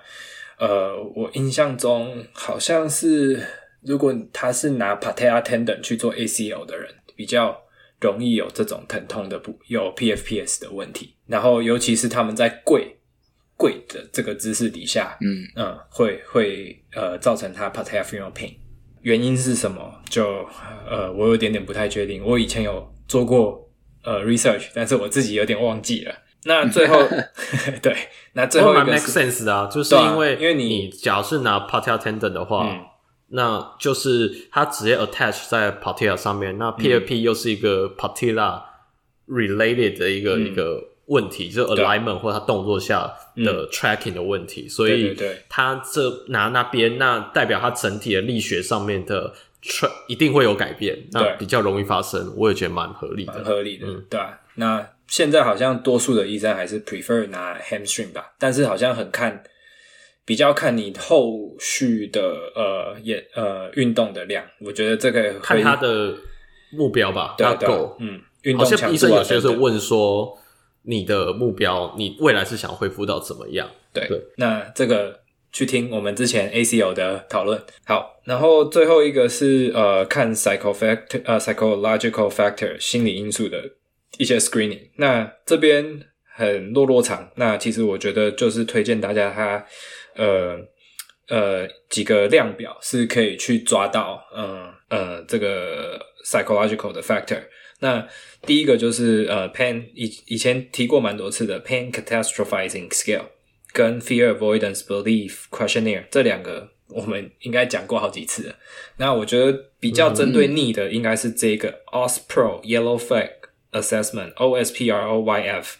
呃我印象中好像是。如果他是拿 Patella tendon 去做 ACL 的人，比较容易有这种疼痛的不有 PFPS 的问题。然后，尤其是他们在跪跪的这个姿势底下，嗯嗯，会会呃造成他 Patella pain。原因是什么？就呃，我有点点不太确定。我以前有做过呃 research，但是我自己有点忘记了。那最后 对，那最后一个 make sense 啊，就是因为、啊、因为你，你假如是拿 Patella tendon 的话。嗯那就是它直接 attach 在 patella 上面，那 PFP 又是一个 patella related 的一个、嗯、一个问题，就是 alignment 或者它动作下的 tracking 的问题，嗯、所以他这拿那边，那代表他整体的力学上面的 track 一定会有改变，那比较容易发生，我也觉得蛮合理的，蛮合理的，嗯，对啊。那现在好像多数的医生还是 prefer 拿 hamstring 吧，但是好像很看。比较看你后续的呃也呃运动的量，我觉得这个看他的目标吧，对，对够嗯，运动好像医生有些是问说你的目标，你未来是想恢复到怎么样？对，对，那这个去听我们之前 ACL 的讨论。好，然后最后一个是呃看 psycho factor 呃 psychological factor 心理因素的一些 screening。那这边很落落长，那其实我觉得就是推荐大家他。呃呃，几个量表是可以去抓到，嗯呃，这个 psychological 的 factor。那第一个就是呃，pan 以以前提过蛮多次的 pain catastrophizing scale 跟 fear avoidance belief questionnaire 这两个我们应该讲过好几次了。那我觉得比较针对 knee 的应该是这个 OSPRO Yellow Flag Assessment O S P R O Y F。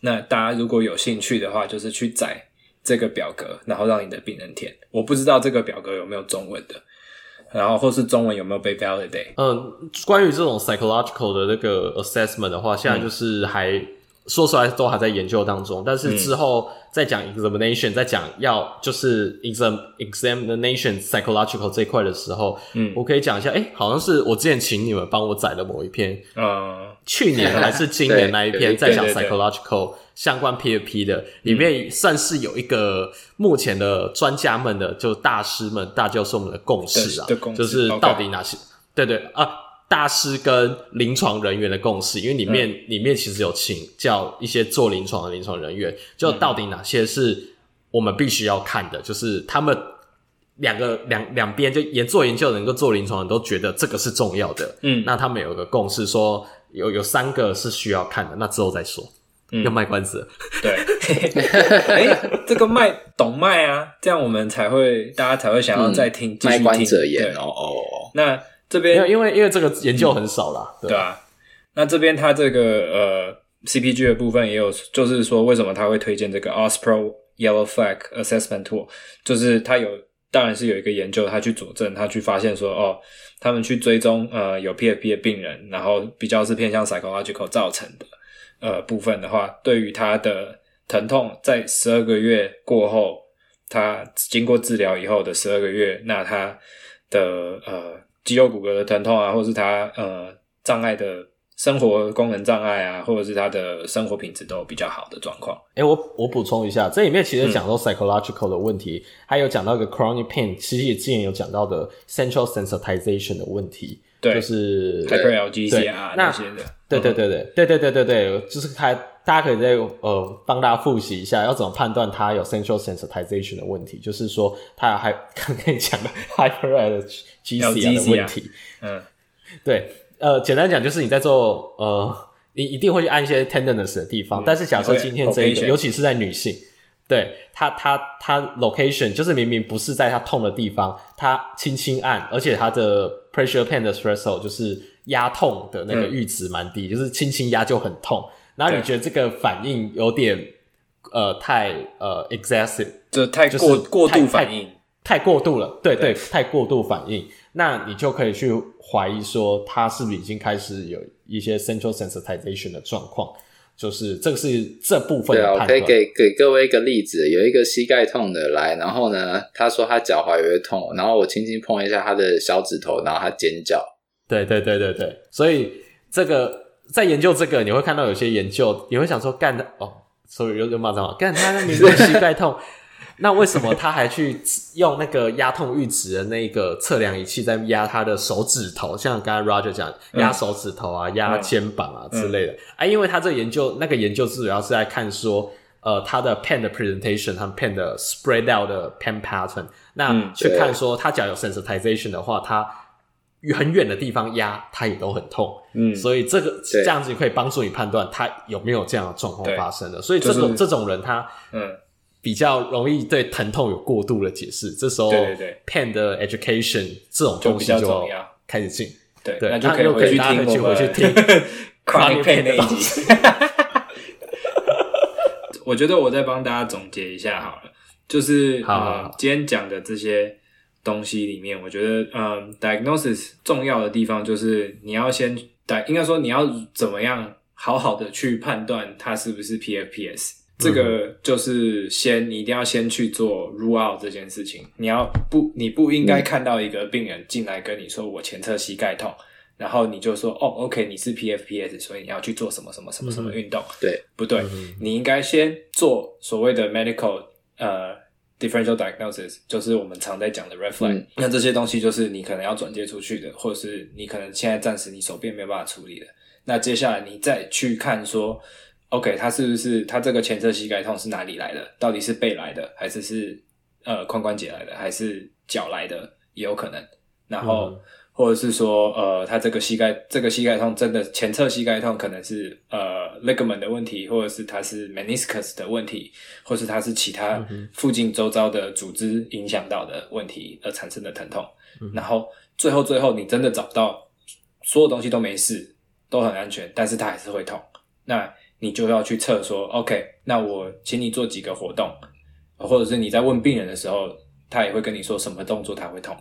那大家如果有兴趣的话，就是去载。这个表格，然后让你的病人填。我不知道这个表格有没有中文的，然后或是中文有没有被 validate。嗯，关于这种 psychological 的那个 assessment 的话，现在就是还。说出来都还在研究当中，但是之后再讲 examination，再讲要就是 exam examination psychological 这一块的时候，嗯，我可以讲一下，诶，好像是我之前请你们帮我载的某一篇，呃，去年还是今年那一篇 在讲 psychological 相关 PFP 的，里面算是有一个目前的专家们的就大师们、大教授们的共识啊，就是到底哪些，对对啊。大师跟临床人员的共识，因为里面、嗯、里面其实有请教一些做临床的临床人员，就到底哪些是我们必须要看的，就是他们两个两两边就研做研究的人跟做临床的都觉得这个是重要的，嗯，那他们有个共识说有有三个是需要看的，那之后再说，嗯，要卖关子，对，哎、欸，这个卖懂卖啊，这样我们才会大家才会想要再听，继、嗯、续听，卖关者言哦哦，那。这边因为因为这个研究很少啦，嗯、对啊。那这边它这个呃 CPG 的部分也有，就是说为什么他会推荐这个 OSPRO Yellow Flag Assessment Tool，就是他有当然是有一个研究，他去佐证，他去发现说哦，他们去追踪呃有 PFP 的病人，然后比较是偏向 psychological 造成的呃部分的话，对于他的疼痛在十二个月过后，他经过治疗以后的十二个月，那他的呃。肌肉骨骼的疼痛啊，或者是他呃障碍的生活功能障碍啊，或者是他的生活品质都有比较好的状况。哎、欸，我我补充一下，这里面其实讲到 psychological 的问题，嗯、还有讲到一个 chronic pain，其实也之前有讲到的 central sensitization 的问题，对，就是 hyperalgesia 啊那些的。对对对对对对对对对，就是他大家可以再呃帮大家复习一下，要怎么判断它有 central sensitization 的问题，就是说它还 刚跟你讲的 hyperalgesia 的问题，嗯，对，呃，简单讲就是你在做呃，你一定会去按一些 tenderness 的地方，嗯、但是假设今天这个，okay, 尤其是在女性，对它，它，它 location 就是明明不是在它痛的地方，它轻轻按，而且它的 pressure pain 的 threshold 就是压痛的那个阈值蛮低，嗯、就是轻轻压就很痛。然后你觉得这个反应有点呃太呃 excessive，就太过就是过度反应。太过度了，对对，对，太过度反应，那你就可以去怀疑说，他是不是已经开始有一些 central sensitization 的状况，就是这个是这部分的。对啊，我可以给给各位一个例子，有一个膝盖痛的来，然后呢，他说他脚踝也会痛，然后我轻轻碰一下他的小指头，然后他尖叫。对对对对对，所以这个在研究这个，你会看到有些研究，你会想说干的哦，所以又又骂脏话，干他那名字膝盖痛。那为什么他还去用那个压痛阈值的那个测量仪器在压他的手指头？像刚才 Roger 讲，压手指头啊，压、嗯、肩膀啊之类的。嗯、啊，因为他这个研究，那个研究主要是在看说，呃，他的 pain 的 presentation 和 pain 的 spread out 的 pain pattern。那去看说，他假如有 sensitization 的话，他很远的地方压，他也都很痛。嗯，所以这个这样子可以帮助你判断他有没有这样的状况发生的。所以这种、就是、这种人他，他嗯。比较容易对疼痛有过度的解释，这时候对对对 pain 的 education 这种东西就开始进，对对，那就可以回去听，回去听 chronic pain 那一集。我觉得我再帮大家总结一下好了，就是好好好、嗯、今天讲的这些东西里面，我觉得嗯，diagnosis 重要的地方就是你要先，应该说你要怎么样好好的去判断它是不是 PFPS。这个就是先，你一定要先去做 rule out 这件事情。你要不，你不应该看到一个病人进来跟你说我前侧膝盖痛，然后你就说哦，OK，你是 PFPS，所以你要去做什么什么什么什么运动。对，不对？你应该先做所谓的 medical 呃 differential diagnosis，就是我们常在讲的 red flag。那这些东西就是你可能要转接出去的，或者是你可能现在暂时你手边没有办法处理的。那接下来你再去看说。OK，他是不是他这个前侧膝盖痛是哪里来的？到底是背来的，还是是呃髋关节来的，还是脚来的？也有可能。然后、嗯、或者是说呃，他这个膝盖这个膝盖痛真的前侧膝盖痛可能是呃 ligament 的问题，或者是它是 meniscus 的问题，或是它是其他附近周遭的组织影响到的问题而产生的疼痛。嗯、然后最后最后你真的找不到所有东西都没事，都很安全，但是它还是会痛。那你就要去测说，OK，那我请你做几个活动，或者是你在问病人的时候，他也会跟你说什么动作他会痛，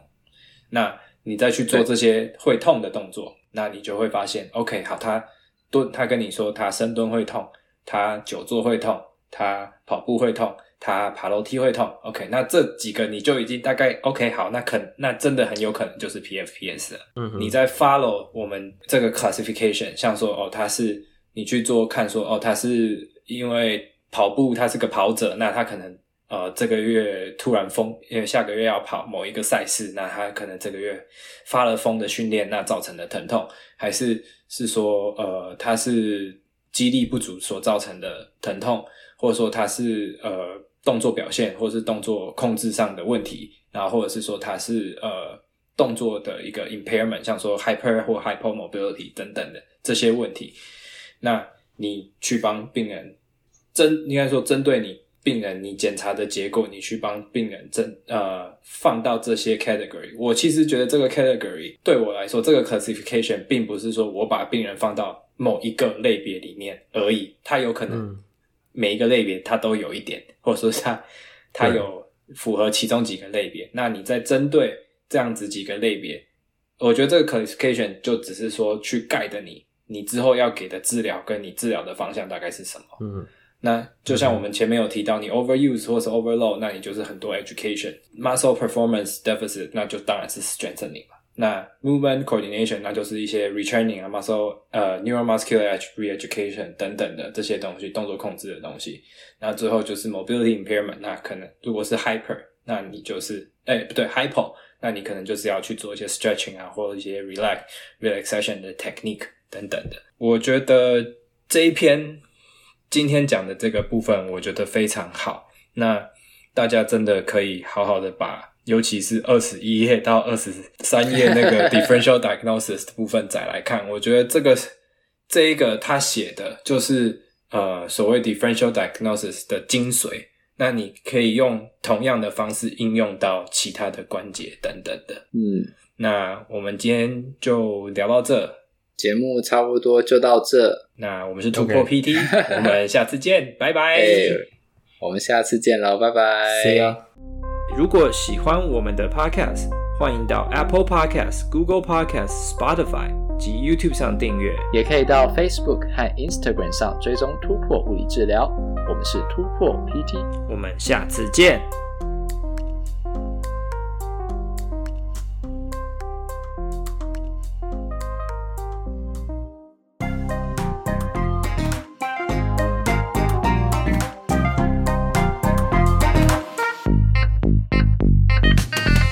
那你再去做这些会痛的动作，那你就会发现，OK，好，他蹲，他跟你说他深蹲会痛，他久坐会痛，他跑步会痛，他爬楼梯会痛，OK，那这几个你就已经大概 OK，好，那肯那真的很有可能就是 PFPS 了。嗯哼，你在 follow 我们这个 classification，像说哦，他是。你去做看说哦，他是因为跑步，他是个跑者，那他可能呃这个月突然疯，因为下个月要跑某一个赛事，那他可能这个月发了疯的训练，那造成的疼痛，还是是说呃他是肌力不足所造成的疼痛，或者说他是呃动作表现或者是动作控制上的问题，然后或者是说他是呃动作的一个 impairment，像说 hyper 或 hypomobility 等等的这些问题。那你去帮病人针，应该说针对你病人你检查的结果，你去帮病人针呃放到这些 category。我其实觉得这个 category 对我来说，这个 classification 并不是说我把病人放到某一个类别里面而已，它有可能每一个类别它都有一点，或者说它它有符合其中几个类别。那你在针对这样子几个类别，我觉得这个 classification 就只是说去 guide 你。你之后要给的治疗跟你治疗的方向大概是什么？嗯，那就像我们前面有提到，你 overuse 或是 overload，那你就是很多 education muscle performance deficit，那就当然是 strengthening 嘛。那 movement coordination，那就是一些 retraining 啊，muscle 呃 neuromuscular reeducation 等等的这些东西，动作控制的东西。那最后就是 mobility impairment，那可能如果是 hyper，那你就是哎不对 hypo，那你可能就是要去做一些 stretching 啊，或者一些 relax relaxation 的 technique。等等的，我觉得这一篇今天讲的这个部分，我觉得非常好。那大家真的可以好好的把尤其是二十一页到二十三页那个 differential diagnosis 的部分再来看，我觉得这个这一个他写的就是呃所谓 differential diagnosis 的精髓。那你可以用同样的方式应用到其他的关节等等的。嗯，那我们今天就聊到这，节目差不多就到这。那我们是突破 PT，我们下次见，拜拜。我们下次见了，拜拜。如果喜欢我们的 Podcast，欢迎到 Apple Podcast、Google Podcast、Spotify 及 YouTube 上订阅，也可以到 Facebook 和 Instagram 上追踪突破物理治疗。我们是突破 PT，我们下次见。